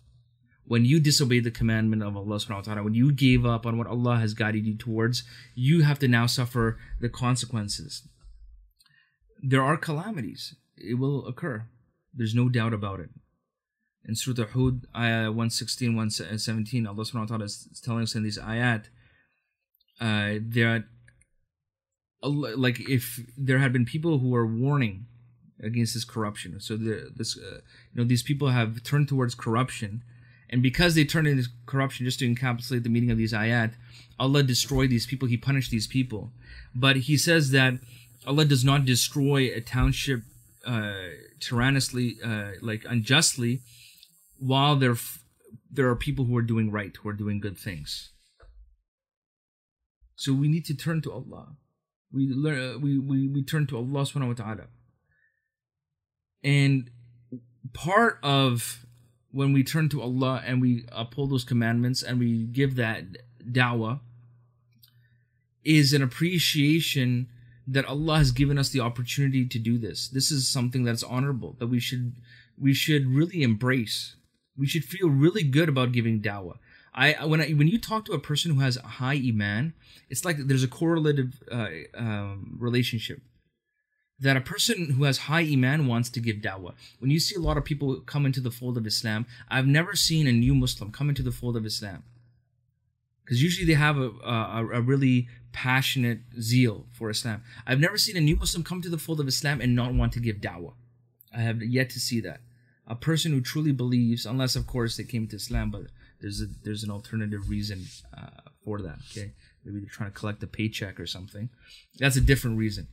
When you disobeyed the commandment of Allah subhanahu wa ta'ala, when you gave up on what Allah has guided you towards, you have to now suffer the consequences. There are calamities. It will occur. There's no doubt about it in Surah Hud, ayah 116, 117, Allah subhanahu wa ta'ala is telling us in these ayat uh, that like if there had been people who are warning against this corruption, so the, this uh, you know these people have turned towards corruption, and because they turned into corruption, just to encapsulate the meaning of these ayat, Allah destroyed these people. He punished these people, but He says that Allah does not destroy a township uh, tyrannously, uh, like unjustly while there there are people who are doing right, who are doing good things. So we need to turn to Allah. We learn. Uh, we we we turn to Allah Subhanahu wa Taala. And part of when we turn to Allah and we uphold those commandments and we give that dawah is an appreciation that Allah has given us the opportunity to do this. This is something that's honorable that we should we should really embrace we should feel really good about giving dawah. I when I, when you talk to a person who has a high iman, it's like there's a correlative uh, um, relationship. That a person who has high iman wants to give dawah. When you see a lot of people come into the fold of Islam, I've never seen a new Muslim come into the fold of Islam. Because usually they have a, a, a really passionate zeal for Islam. I've never seen a new Muslim come to the fold of Islam and not want to give dawah. I have yet to see that a person who truly believes, unless of course they came to Islam, but there's a, there's an alternative reason uh, for that. Okay, maybe they're trying to collect a paycheck or something. That's a different reason.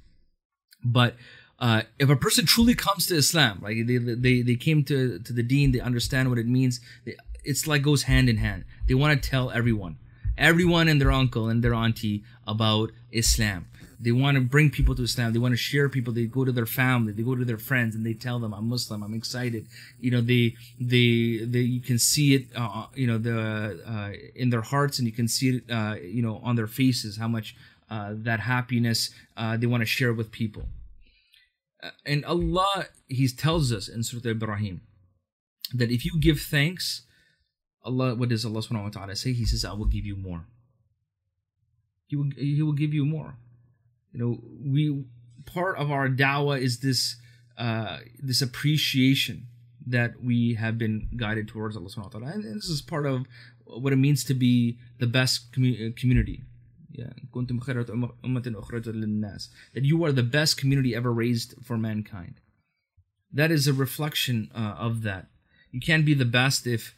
But uh, if a person truly comes to Islam, like they they they came to to the Deen, they understand what it means. They, it's like goes hand in hand. They want to tell everyone, everyone and their uncle and their auntie about Islam. They want to bring people to Islam. They want to share people. They go to their family. They go to their friends and they tell them, "I'm Muslim. I'm excited." You know, they they they you can see it. Uh, uh, you know, the uh, in their hearts and you can see it. Uh, you know, on their faces how much uh, that happiness uh, they want to share with people. And Allah, He tells us in Surah Ibrahim that if you give thanks, Allah, what does Allah Subhanahu wa Taala say? He says, "I will give you more." He will, he will give you more you know we part of our dawah is this uh, this appreciation that we have been guided towards Allah subhanahu wa ta'ala. And this is part of what it means to be the best commu- community. Yeah. That you are the best community ever raised for mankind. That is a reflection uh, of that. You can't be the best if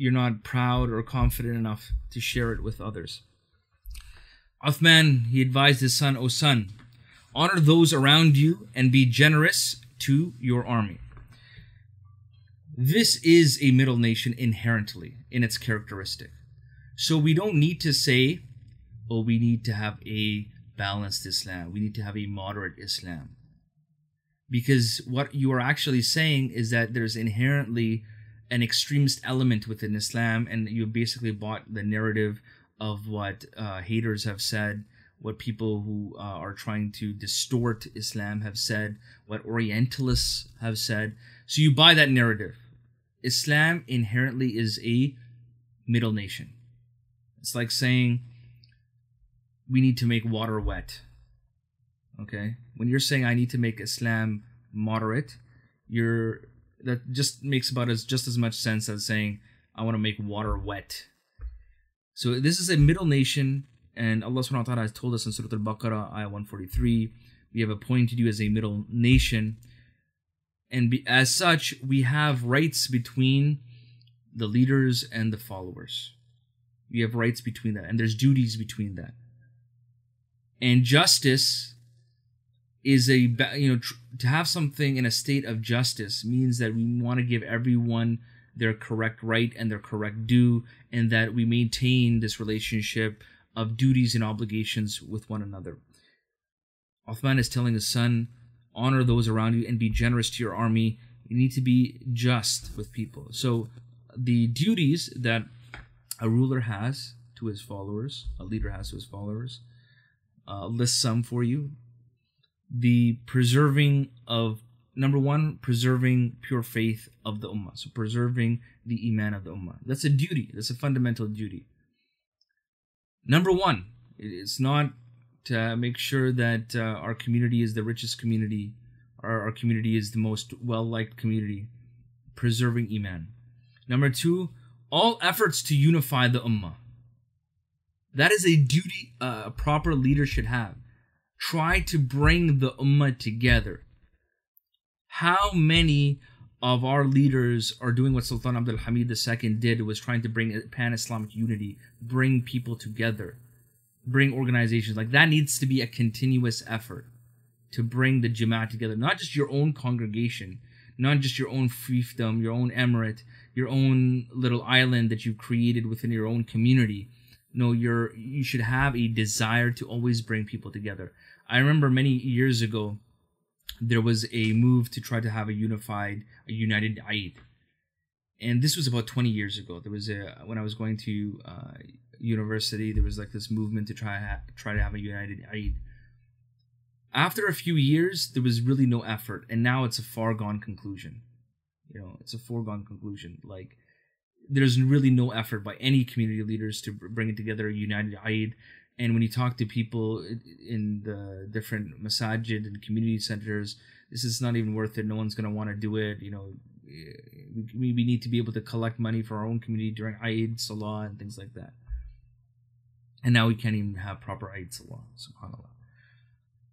you're not proud or confident enough to share it with others. Uthman, he advised his son, O son, honor those around you and be generous to your army. This is a middle nation inherently in its characteristic. So we don't need to say, oh, we need to have a balanced Islam. We need to have a moderate Islam. Because what you are actually saying is that there's inherently an extremist element within Islam, and you basically bought the narrative of what uh, haters have said, what people who uh, are trying to distort Islam have said, what Orientalists have said. So you buy that narrative. Islam inherently is a middle nation. It's like saying we need to make water wet. Okay? When you're saying I need to make Islam moderate, you're that just makes about as just as much sense as saying I want to make water wet. So this is a middle nation And Allah subhanahu wa ta'ala has told us in Surah Al Baqarah, ayah 143, we have appointed you as a middle nation. And be, as such, we have rights between the leaders and the followers. We have rights between that, and there's duties between that. And justice is a you know tr- to have something in a state of justice means that we want to give everyone their correct right and their correct due and that we maintain this relationship of duties and obligations with one another. Uthman is telling his son honor those around you and be generous to your army. You need to be just with people. So the duties that a ruler has to his followers a leader has to his followers uh, list some for you the preserving of number one, preserving pure faith of the ummah. So preserving the iman of the ummah. That's a duty. That's a fundamental duty. Number one, it's not to make sure that uh, our community is the richest community, our, our community is the most well liked community. Preserving iman. Number two, all efforts to unify the ummah. That is a duty uh, a proper leader should have try to bring the ummah together. How many of our leaders are doing what Sultan Abdul Hamid II did was trying to bring pan Islamic unity, bring people together, bring organizations. Like that needs to be a continuous effort to bring the Jamaat together, not just your own congregation, not just your own fiefdom, your own emirate, your own little island that you've created within your own community. No, you're you should have a desire to always bring people together. I remember many years ago, there was a move to try to have a unified, a united Eid. And this was about 20 years ago. There was a, when I was going to uh, university, there was like this movement to try, ha- try to have a united Eid. After a few years, there was really no effort. And now it's a far gone conclusion. You know, it's a foregone conclusion. Like, there's really no effort by any community leaders to bring it together united Eid and when you talk to people in the different masajid and community centers this is not even worth it. No one's going to want to do it you know. We, we need to be able to collect money for our own community during Eid Salah and things like that. And now we can't even have proper Eid Salah subhanallah.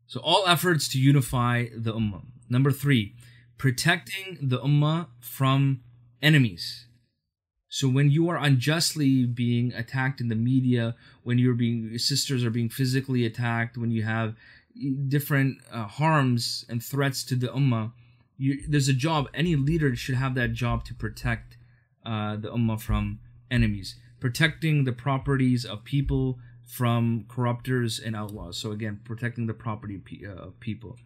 So all efforts to unify the ummah. Number three protecting the ummah from enemies so when you are unjustly being attacked in the media, when you're being sisters are being physically attacked, when you have different uh, harms and threats to the ummah, you, there's a job. Any leader should have that job to protect uh, the ummah from enemies, protecting the properties of people from corruptors and outlaws. So again, protecting the property uh, of people,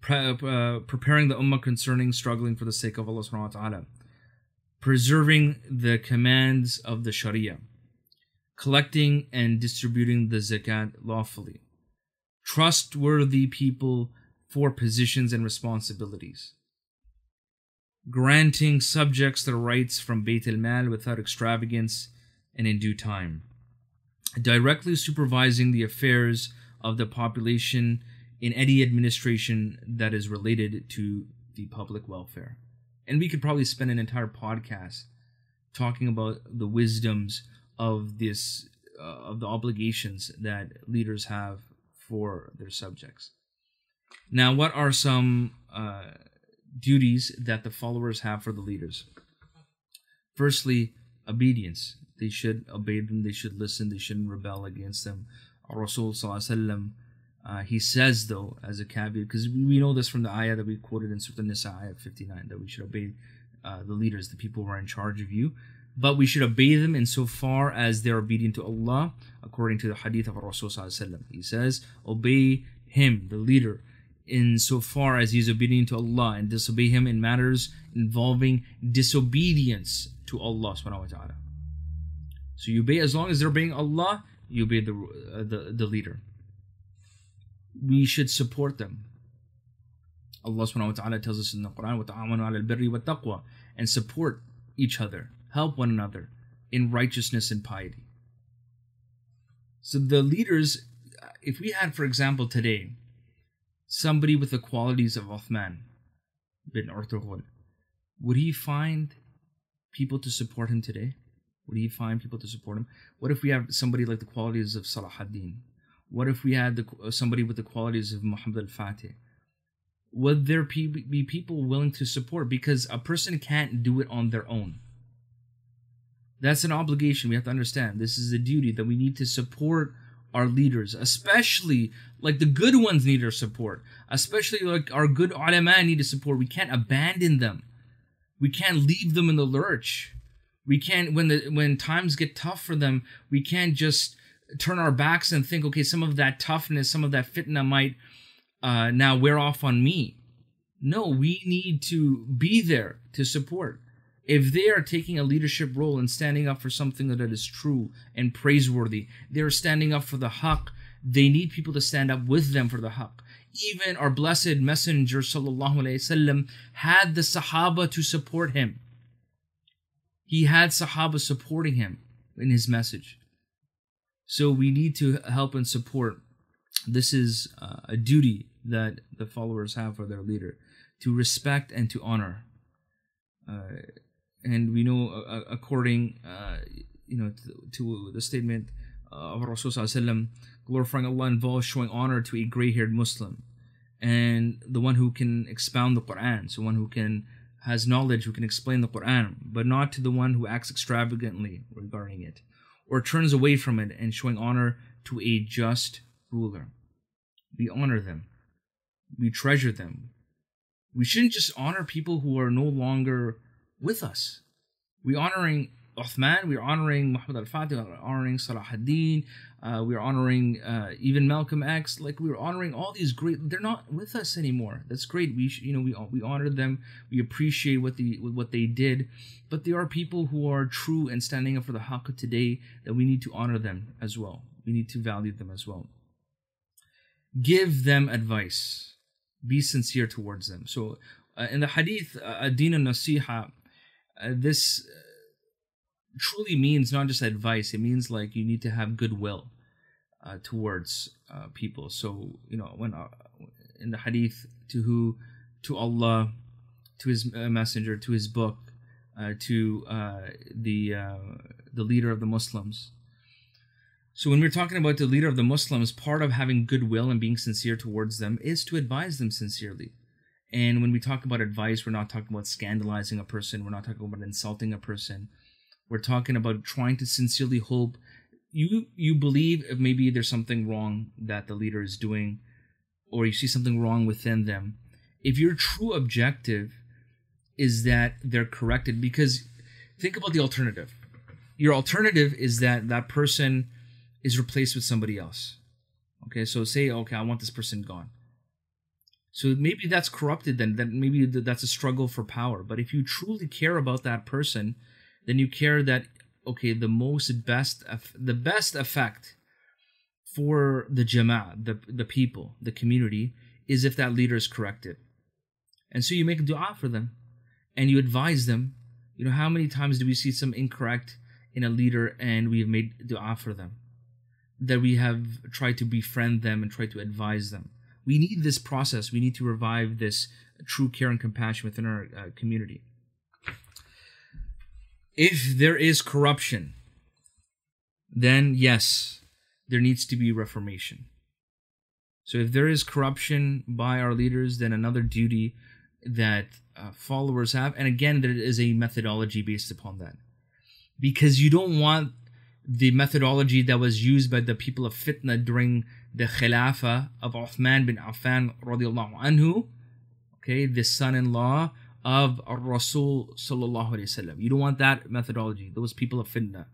Pre- uh, preparing the ummah concerning struggling for the sake of Allah Subhanahu wa Taala preserving the commands of the Sharia, collecting and distributing the zakat lawfully, trustworthy people for positions and responsibilities, granting subjects their rights from Bayt al Mal without extravagance and in due time, directly supervising the affairs of the population in any administration that is related to the public welfare and we could probably spend an entire podcast talking about the wisdoms of this uh, of the obligations that leaders have for their subjects. Now what are some uh, duties that the followers have for the leaders? Firstly obedience. They should obey them. They should listen. They shouldn't rebel against them. Rasul uh, he says, though, as a caveat, because we know this from the ayah that we quoted in Surah Nisa, ayah 59, that we should obey uh, the leaders, the people who are in charge of you. But we should obey them insofar as they're obedient to Allah, according to the hadith of Rasul. He says, Obey him, the leader, insofar as he is obedient to Allah, and disobey him in matters involving disobedience to Allah. Subhanahu wa ta'ala. So you obey as long as they're obeying Allah, you obey the, uh, the, the leader we should support them. Allah subhanahu wa ta'ala tells us in the Quran, "وَتَعَاوَنُوا عَلَى الْبِرِّ وَالتَّقْوَى And support each other, help one another in righteousness and piety. So the leaders, if we had, for example, today, somebody with the qualities of Uthman bin Ertugrul, would he find people to support him today? Would he find people to support him? What if we have somebody like the qualities of Salah ad-Din, what if we had the, somebody with the qualities of Muhammad al-Fatih? Would there be people willing to support? Because a person can't do it on their own. That's an obligation we have to understand. This is a duty that we need to support our leaders, especially like the good ones need our support, especially like our good ulama need to support. We can't abandon them. We can't leave them in the lurch. We can't when the when times get tough for them, we can't just turn our backs and think, okay, some of that toughness, some of that fitna might uh, now wear off on me. No, we need to be there to support. If they are taking a leadership role and standing up for something that is true and praiseworthy, they're standing up for the haqq, they need people to stand up with them for the haqq. Even our blessed Messenger وسلم, had the Sahaba to support him. He had Sahaba supporting him in his message. So we need to help and support. This is uh, a duty that the followers have for their leader to respect and to honor. Uh, and we know, uh, uh according, uh, you know, to, to, the statement of Rasulullah glorifying Allah involves showing honor to a gray-haired Muslim, and the one who can expound the Quran, so one who can has knowledge, who can explain the Quran, but not to the one who acts extravagantly regarding it, or turns away from it, and showing honor to a just ruler. We honor them, we treasure them. We shouldn't just honor people who are no longer with us. We're honoring Uthman, we're honoring Muhammad al-Fatih, we're honoring Salah ad-Din, uh, we're honoring uh, even Malcolm X. Like we're honoring all these great. They're not with us anymore. That's great. We you know we we honor them. We appreciate what the what they did, but there are people who are true and standing up for the haqq today that we need to honor them as well. We need to value them as well. Give them advice. Be sincere towards them. So uh, in the hadith, uh, ad-din nasiha uh, this truly means not just advice it means like you need to have goodwill uh, towards uh, people. So you know when uh, in the hadith to who to allah to his uh, messenger to his book to the the leader of the muslims. So when we're talking about the leader of the muslims part of having goodwill and being sincere towards them is to advise them sincerely. And when we talk about advice, we're not talking about scandalizing a person, we're not talking about insulting a person. We're talking about trying to sincerely hope you you believe maybe there's something wrong that the leader is doing or you see something wrong within them. If your true objective is that they're corrected because think about the alternative. Your alternative is that that person is replaced with somebody else. Okay, so say okay, I want this person gone so maybe that's corrupted then, that maybe that's a struggle for power. But if you truly care about that person, then you care that, okay, the most best, the best effect for the jama'ah, the, the people, the community, is if that leader is corrected. And so you make a dua for them and you advise them. You know, how many times do we see some incorrect in a leader and we have made dua for them? That we have tried to befriend them and try to advise them we need this process. We need to revive this true care and compassion within our uh, community. If there is corruption, then yes, there needs to be reformation. So if there is corruption by our leaders, then another duty that uh, followers have, and again, there is a methodology based upon that. Because you don't want the methodology that was used by the people of fitna during the Khilafah of Uthman bin Affan radiallahu anhu, okay, the son-in-law of Rasul sallallahu alaihi wasallam. You don't want that methodology. Those people of fitna,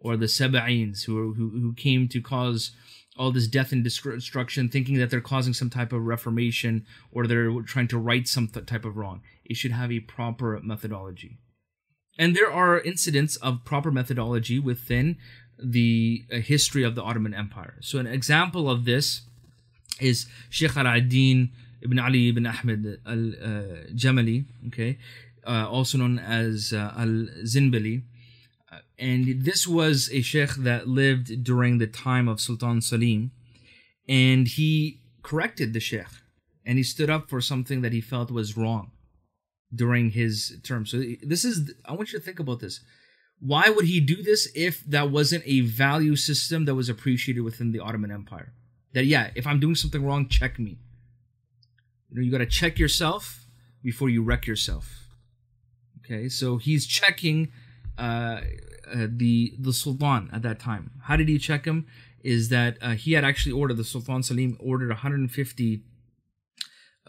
or the Saba'ins who, who who came to cause all this death and destruction, thinking that they're causing some type of reformation or they're trying to right some type of wrong. It should have a proper methodology. And there are incidents of proper methodology within the uh, history of the Ottoman Empire. So an example of this is Sheikh al-Din ibn Ali ibn Ahmed al-Jamali, okay, uh, also known as uh, al-Zinbali. Uh, and this was a sheikh that lived during the time of Sultan Salim. And he corrected the sheikh. And he stood up for something that he felt was wrong during his term. So this is, I want you to think about this Why would he do this if that wasn't a value system that was appreciated within the Ottoman Empire? That yeah, if I'm doing something wrong, check me. You know, you got to check yourself before you wreck yourself. Okay, so he's checking uh, uh, the the Sultan at that time. How did he check him? Is that uh, he had actually ordered the Sultan Salim ordered 150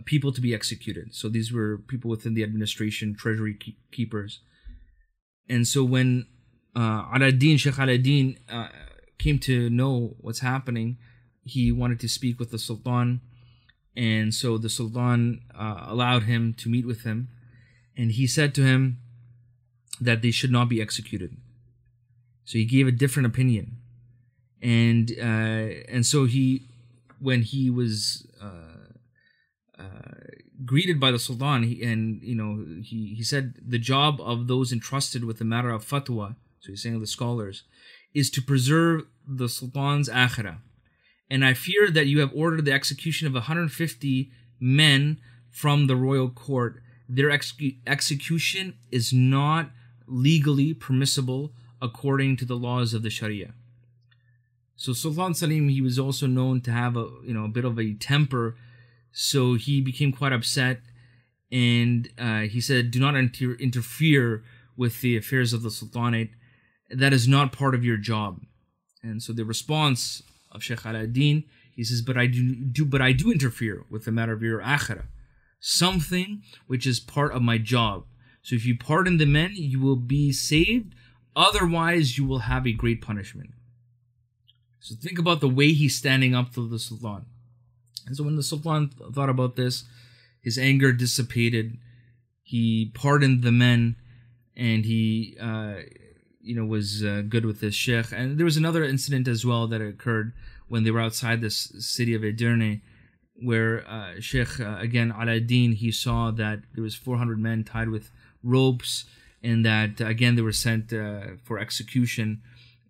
people to be executed. So these were people within the administration, treasury keepers and so when uh, Aladdin, Sheikh Aladdin, uh, came to know what's happening, he wanted to speak with the Sultan. And so the Sultan uh, allowed him to meet with him. And he said to him that they should not be executed. So he gave a different opinion. And uh, and so he, when he was uh, uh, greeted by the sultan he, and you know he, he said the job of those entrusted with the matter of fatwa so he's saying the scholars is to preserve the sultan's akhirah and i fear that you have ordered the execution of 150 men from the royal court their ex- execution is not legally permissible according to the laws of the sharia so sultan salim he was also known to have a you know a bit of a temper so he became quite upset and uh, he said, Do not inter- interfere with the affairs of the Sultanate. That is not part of your job. And so the response of Sheikh Aladdin, he says, But I do, do but I do interfere with the matter of your akhirah, something which is part of my job. So if you pardon the men, you will be saved. Otherwise, you will have a great punishment. So think about the way he's standing up to the Sultan. And so when the Sultan thought about this, his anger dissipated. He pardoned the men, and he, uh, you know, was uh, good with this sheikh. And there was another incident as well that occurred when they were outside this city of Edirne, where uh, Sheikh uh, again Aladdin he saw that there was 400 men tied with ropes, and that again they were sent uh, for execution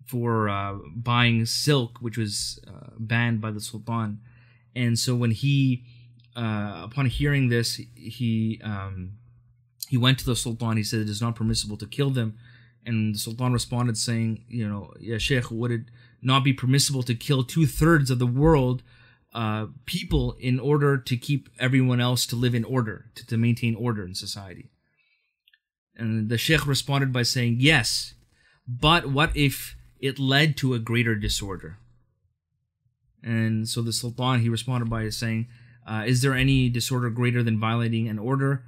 for uh, buying silk, which was uh, banned by the Sultan and so when he upon hearing this he um, he went to the sultan he said it is not permissible to kill them and the sultan responded saying you know yeah sheikh would it not be permissible to kill two-thirds of the world uh, people in order to keep everyone else to live in order to, to maintain order in society and the sheikh responded by saying yes but what if it led to a greater disorder and so the Sultan, he responded by saying, uh, Is there any disorder greater than violating an order?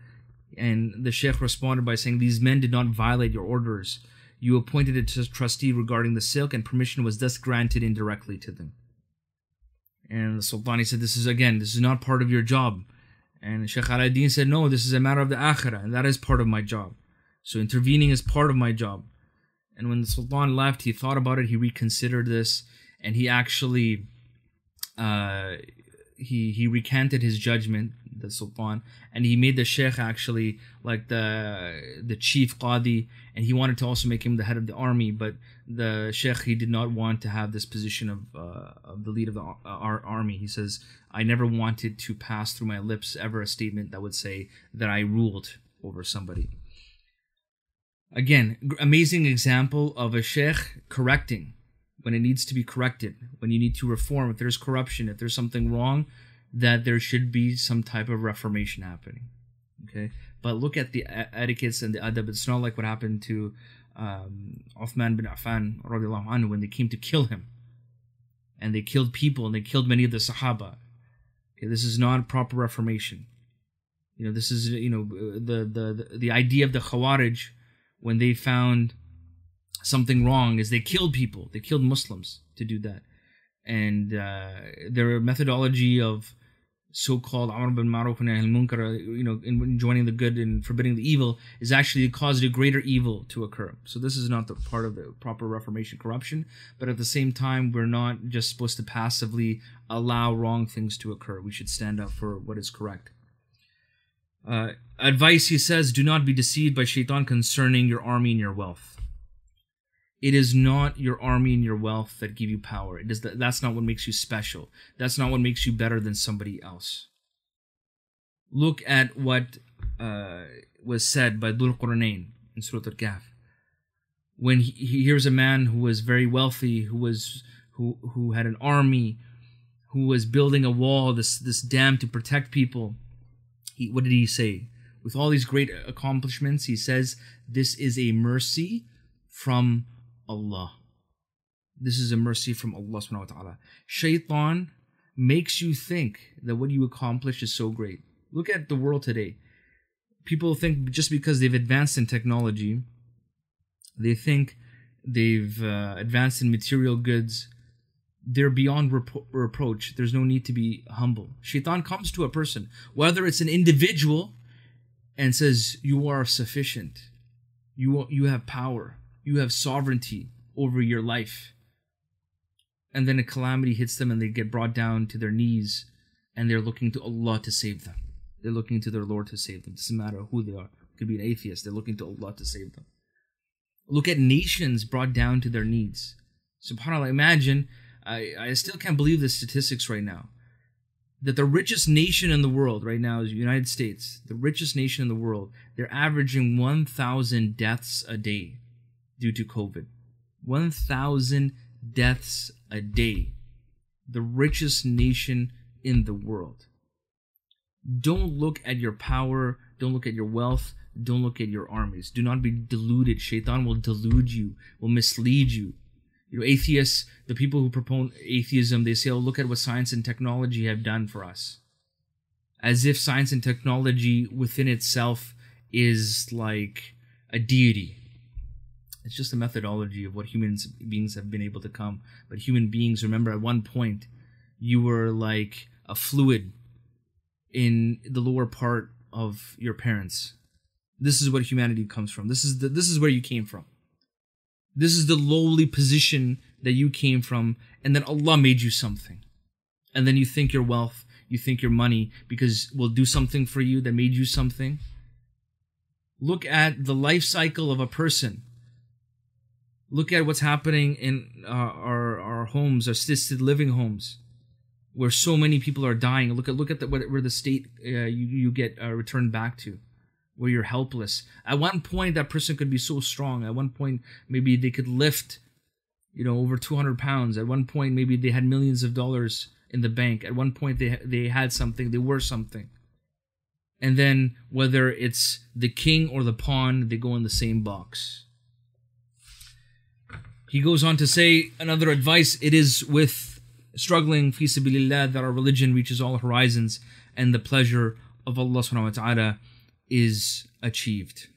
And the Sheikh responded by saying, These men did not violate your orders. You appointed a trustee regarding the silk, and permission was thus granted indirectly to them. And the Sultan, said, This is again, this is not part of your job. And Sheikh Aladdin said, No, this is a matter of the akhirah, and that is part of my job. So intervening is part of my job. And when the Sultan left, he thought about it, he reconsidered this, and he actually uh, he he recanted his judgment, the sultan, and he made the sheikh actually like the the chief qadi, and he wanted to also make him the head of the army. But the sheikh he did not want to have this position of uh, of the lead of the uh, our army. He says, "I never wanted to pass through my lips ever a statement that would say that I ruled over somebody." Again, amazing example of a sheikh correcting when it needs to be corrected, when you need to reform, if there's corruption, if there's something wrong, that there should be some type of reformation happening. Okay, but look at the etiquettes and the adab. It's not like what happened to um, Uthman bin Affan anhu, when they came to kill him, and they killed people and they killed many of the Sahaba. Okay, this is not a proper reformation. You know, this is you know the the the idea of the Khawarij when they found something wrong is they killed people. They killed Muslims to do that. And uh, their methodology of so-called Amr bin Maruf and al Munkar, uh, you know, in joining the good and forbidding the evil, is actually caused a greater evil to occur. So this is not the part of the proper Reformation corruption, but at the same time, we're not just supposed to passively allow wrong things to occur. We should stand up for what is correct. Uh, advice, he says, do not be deceived by shaitan concerning your army and your wealth it is not your army and your wealth that give you power. It is that, that's not what makes you special. That's not what makes you better than somebody else. Look at what uh, was said by Dhul Qarnayn in Surah Al-Kahf. when he, he hears a man who was very wealthy, who was who who had an army, who was building a wall, this this dam to protect people. He, what did he say? With all these great accomplishments, he says, "This is a mercy from Allah." This is a mercy from Allah subhanahu wa ta'ala. Shaitan makes you think that what you accomplish is so great. Look at the world today. People think just because they've advanced in technology, they think they've uh, advanced in material goods, they're beyond repro- reproach. There's no need to be humble. Shaitan comes to a person, whether it's an individual, and says, You are sufficient. You, you have power. You have sovereignty over your life and then a calamity hits them and they get brought down to their knees and they're looking to Allah to save them. They're looking to their Lord to save them. It doesn't matter who they are. It could be an atheist. They're looking to Allah to save them. Look at nations brought down to their needs. SubhanAllah, imagine, I, I still can't believe the statistics right now. That the richest nation in the world right now is the United States. The richest nation in the world. They're averaging 1,000 deaths a day due to COVID. 1,000 deaths a day, the richest nation in the world. Don't look at your power, don't look at your wealth, don't look at your armies. Do not be deluded. Shaitan will delude you, will mislead you. You know, atheists, the people who propose atheism, they say, oh, look at what science and technology have done for us. As if science and technology within itself is like a deity it's just a methodology of what human beings have been able to come. But human beings, remember, at one point, you were like a fluid in the lower part of your parents. This is what humanity comes from. This is the, this is where you came from. This is the lowly position that you came from, and then Allah made you something. And then you think your wealth, you think your money, because will do something for you that made you something. Look at the life cycle of a person Look at what's happening in uh, our our homes, assisted living homes, where so many people are dying. Look at look at the, where the state uh, you you get uh, returned back to, where you're helpless. At one point, that person could be so strong. At one point, maybe they could lift, you know, over 200 pounds. At one point, maybe they had millions of dollars in the bank. At one point, they they had something. They were something. And then whether it's the king or the pawn, they go in the same box he goes on to say another advice it is with struggling fi sabilillah that our religion reaches all horizons and the pleasure of Allah subhanahu wa ta'ala is achieved.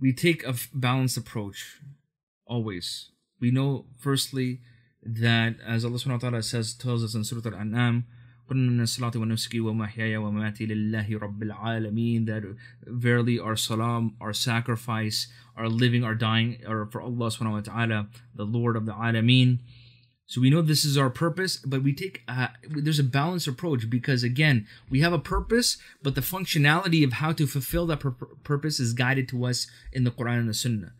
We take a balanced approach always. We know firstly that as Allah subhanahu wa ta'ala says tells us in Surah Al-An'am that verily our salam, our sacrifice, our living, our dying are for Allah subhanahu wa ta'ala, the Lord of the alameen. So we know this is our purpose, but we take there's a balanced approach because again we have a purpose, but the functionality of how to fulfill that pur- purpose is guided to us in the Quran and the Sunnah.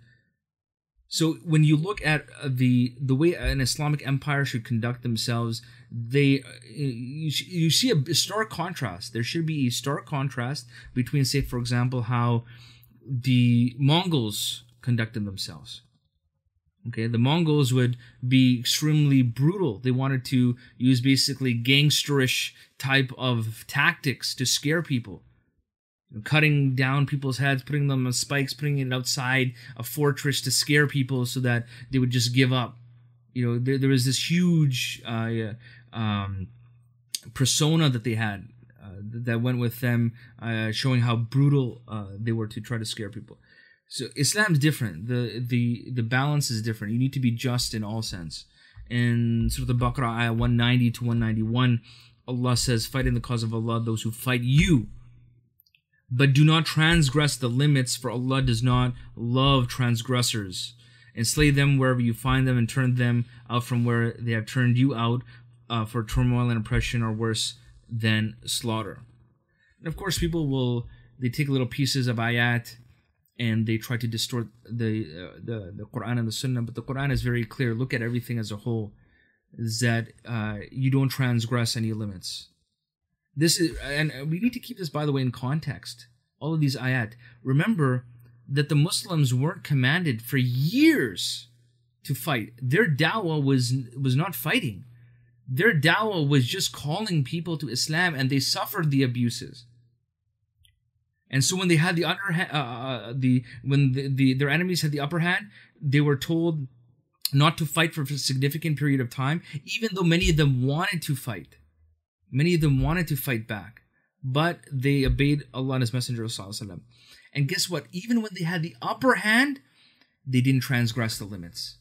So when you look at uh, the the way an Islamic empire should conduct themselves, they uh, you, you see a stark contrast. There should be a stark contrast between, say, for example, how the Mongols conducted themselves. Okay, the Mongols would be extremely brutal. They wanted to use basically gangsterish type of tactics to scare people cutting down people's heads, putting them on spikes, putting it outside a fortress to scare people so that they would just give up. You know, there, there was this huge uh, um, persona that they had uh, that went with them, uh, showing how brutal uh, they were to try to scare people. So Islam's different. the the The balance is different. You need to be just in all sense. In Surah Al-Baqarah, ayah 190 to 191, Allah says, "Fight in the cause of Allah those who fight you." But do not transgress the limits, for Allah does not love transgressors. And slay them wherever you find them, and turn them out from where they have turned you out, uh, for turmoil and oppression are worse than slaughter. And of course, people will they take little pieces of ayat and they try to distort the uh, the the Quran and the Sunnah, but the Quran is very clear. Look at everything as a whole. Is that uh, you don't transgress any limits this is and we need to keep this by the way in context all of these ayat remember that the Muslims weren't commanded for years to fight. Their dawah was was not fighting. Their dawah was just calling people to Islam, and they suffered the abuses. And so when they had the underhand, uh, uh, the when the, the their enemies had the upper hand, they were told not to fight for a significant period of time, even though many of them wanted to fight. Many of them wanted to fight back, but they obeyed Allah and His Messenger. And guess what? Even when they had the upper hand, they didn't transgress the limits.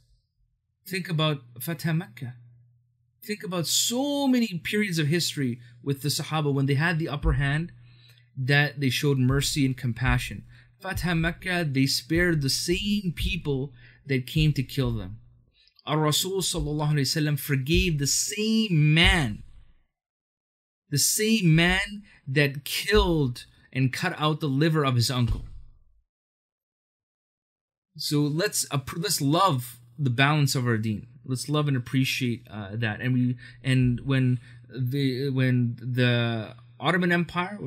Think about Fatah Mecca. Think about so many periods of history with the Sahaba when they had the upper hand that they showed mercy and compassion. Fatah Mecca, they spared the same people that came to kill them. Our Rasul forgave the same man, the same man that killed and cut out the liver of his uncle. So let's let's love the balance of our deen. Let's love and appreciate uh, that. And we and when the when the Ottoman Empire,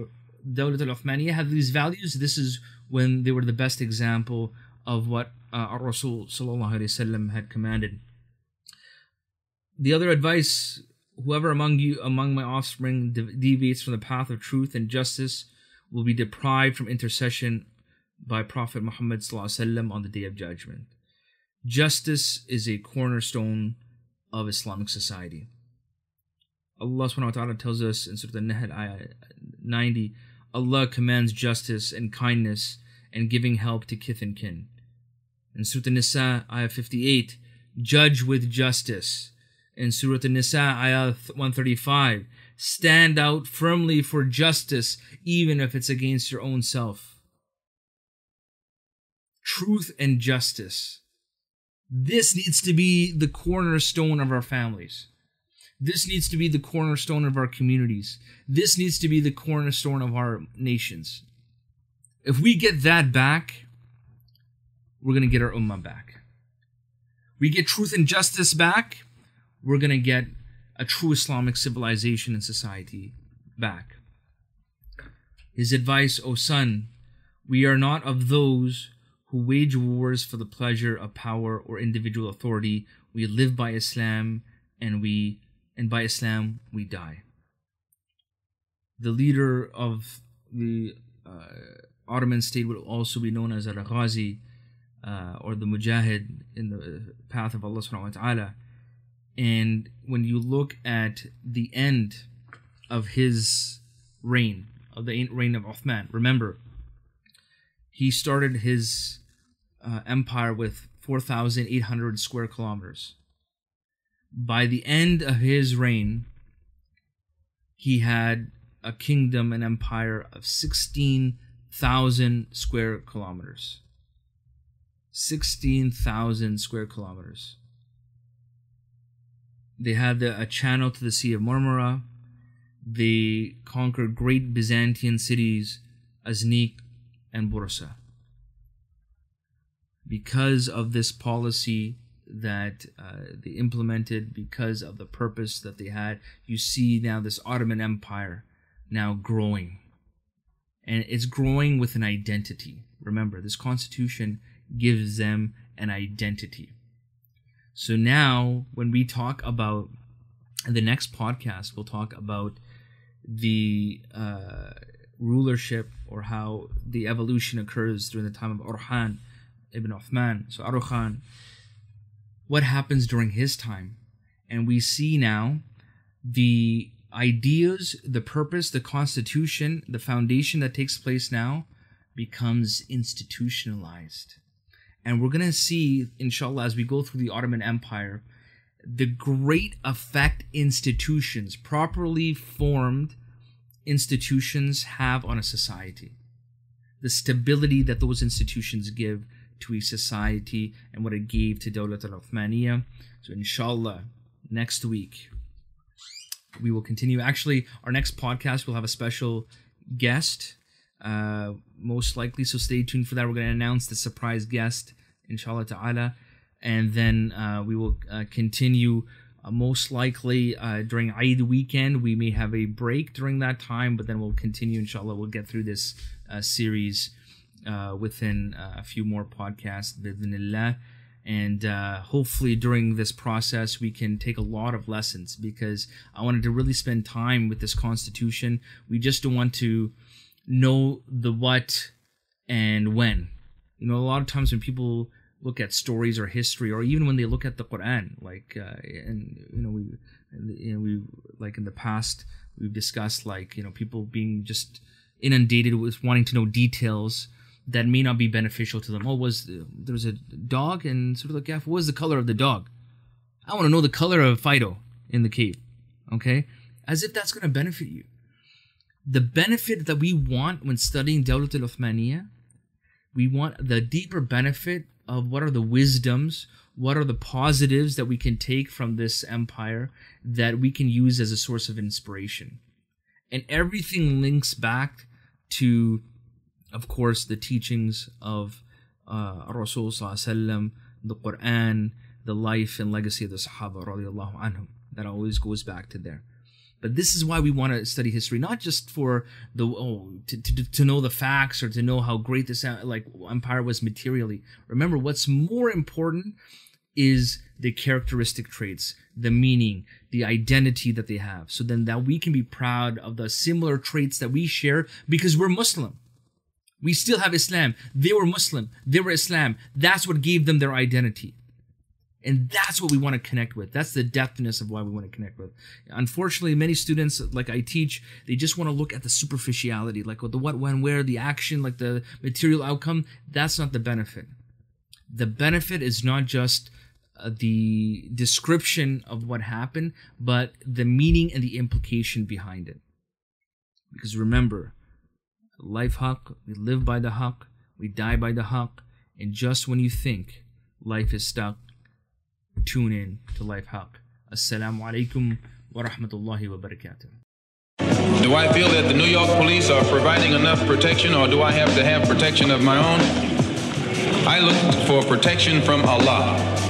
Dawlat al-Uthmaniyya, had these values, this is when they were the best example of what uh, Rasul sallallahu had commanded. The other advice: whoever among you, among my offspring, deviates from the path of truth and justice, will be deprived from intercession by Prophet Muhammad on the Day of Judgment. Justice is a cornerstone of Islamic society. Allah subhanahu wa ta'ala tells us in Surah An-Nahl ayah 90, Allah commands justice and kindness and giving help to kith and kin. In Surah An-Nisa ayah 58, judge with justice. In Surah An-Nisa ayah 135, stand out firmly for justice even if it's against your own self. Truth and justice this needs to be the cornerstone of our families. This needs to be the cornerstone of our communities. This needs to be the cornerstone of our nations. If we get that back, we're going to get our ummah back. We get truth and justice back, we're going to get a true Islamic civilization and society back. His advice, O son, we are not of those who wage wars for the pleasure of power or individual authority. We live by Islam and we and by Islam we die. The leader of the uh, Ottoman state would also be known as al Ghazi uh, or the Mujahid in the path of Allah subhanahu wa ta'ala. And when you look at the end of his reign, of the reign of Uthman, remember, he started his uh, empire with 4,800 square kilometers. By the end of his reign, he had a kingdom, an empire of 16,000 square kilometers. 16,000 square kilometers. They had a channel to the Sea of Marmara. They conquered great Byzantine cities, Iznik, and Bursa. Because of this policy that uh, they implemented, because of the purpose that they had, you see now this Ottoman Empire now growing. And it's growing with an identity. Remember, this constitution gives them an identity. So now, when we talk about the next podcast, we'll talk about the uh, rulership or how the evolution occurs during the time of Orhan ibn Uthman. So Orhan, what happens during his time? And we see now the ideas, the purpose, the constitution, the foundation that takes place now becomes institutionalized. And we're going to see, inshallah, as we go through the Ottoman Empire, the great effect institutions, properly formed institutions have on a society, the stability that those institutions give to a society, and what it gave to Dawlat al Uthmaniyya. So, inshallah, next week we will continue. Actually, our next podcast will have a special guest, uh, most likely. So, stay tuned for that. We're going to announce the surprise guest, inshallah ta'ala, and then uh, we will uh, continue uh, most likely uh, during Eid weekend, we may have a break during that time, but then we'll continue, inshallah. We'll get through this uh, series uh, within a few more podcasts, bidnillah. And uh, hopefully, during this process, we can take a lot of lessons because I wanted to really spend time with this constitution. We just don't want to know the what and when. You know, a lot of times when people look at stories or history, or even when they look at the Quran, like, uh, and you know, we, you know, we like in the past we've discussed like you know people being just inundated with wanting to know details that may not be beneficial to them. Oh, was there was a dog and sort of like, yeah, what was the color of the dog? I want to know the color of Fido in the cave. Okay, as if that's going to benefit you. The benefit that we want when studying Dawlat al-Uthmaniyah, we want the deeper benefit of what are the wisdoms, what are the positives that we can take from this empire that we can use as a source of inspiration. And everything links back to of course, the teachings of uh, Rasul the Quran, the life and legacy of the Sahaba anhum. That always goes back to there. But this is why we want to study history, not just for the oh to, to, to know the facts or to know how great this uh, like empire was materially. Remember, what's more important is the characteristic traits, the meaning, the identity that they have. So then that we can be proud of the similar traits that we share because we're Muslim. We still have Islam. They were Muslim. They were Islam. That's what gave them their identity. And that's what we want to connect with. That's the depthness of why we want to connect with. Unfortunately, many students, like I teach, they just want to look at the superficiality, like the what, when, where, the action, like the material outcome. That's not the benefit. The benefit is not just uh, the description of what happened, but the meaning and the implication behind it. Because remember, life haq, we live by the haq, we die by the haq, and just when you think life is stuck, tune in to Life Haq. Assalamu alaikum wa rahmatullahi wa barakatuh. Do I feel that the New York police are providing enough protection or do I have to have protection of my own? I look for protection from Allah.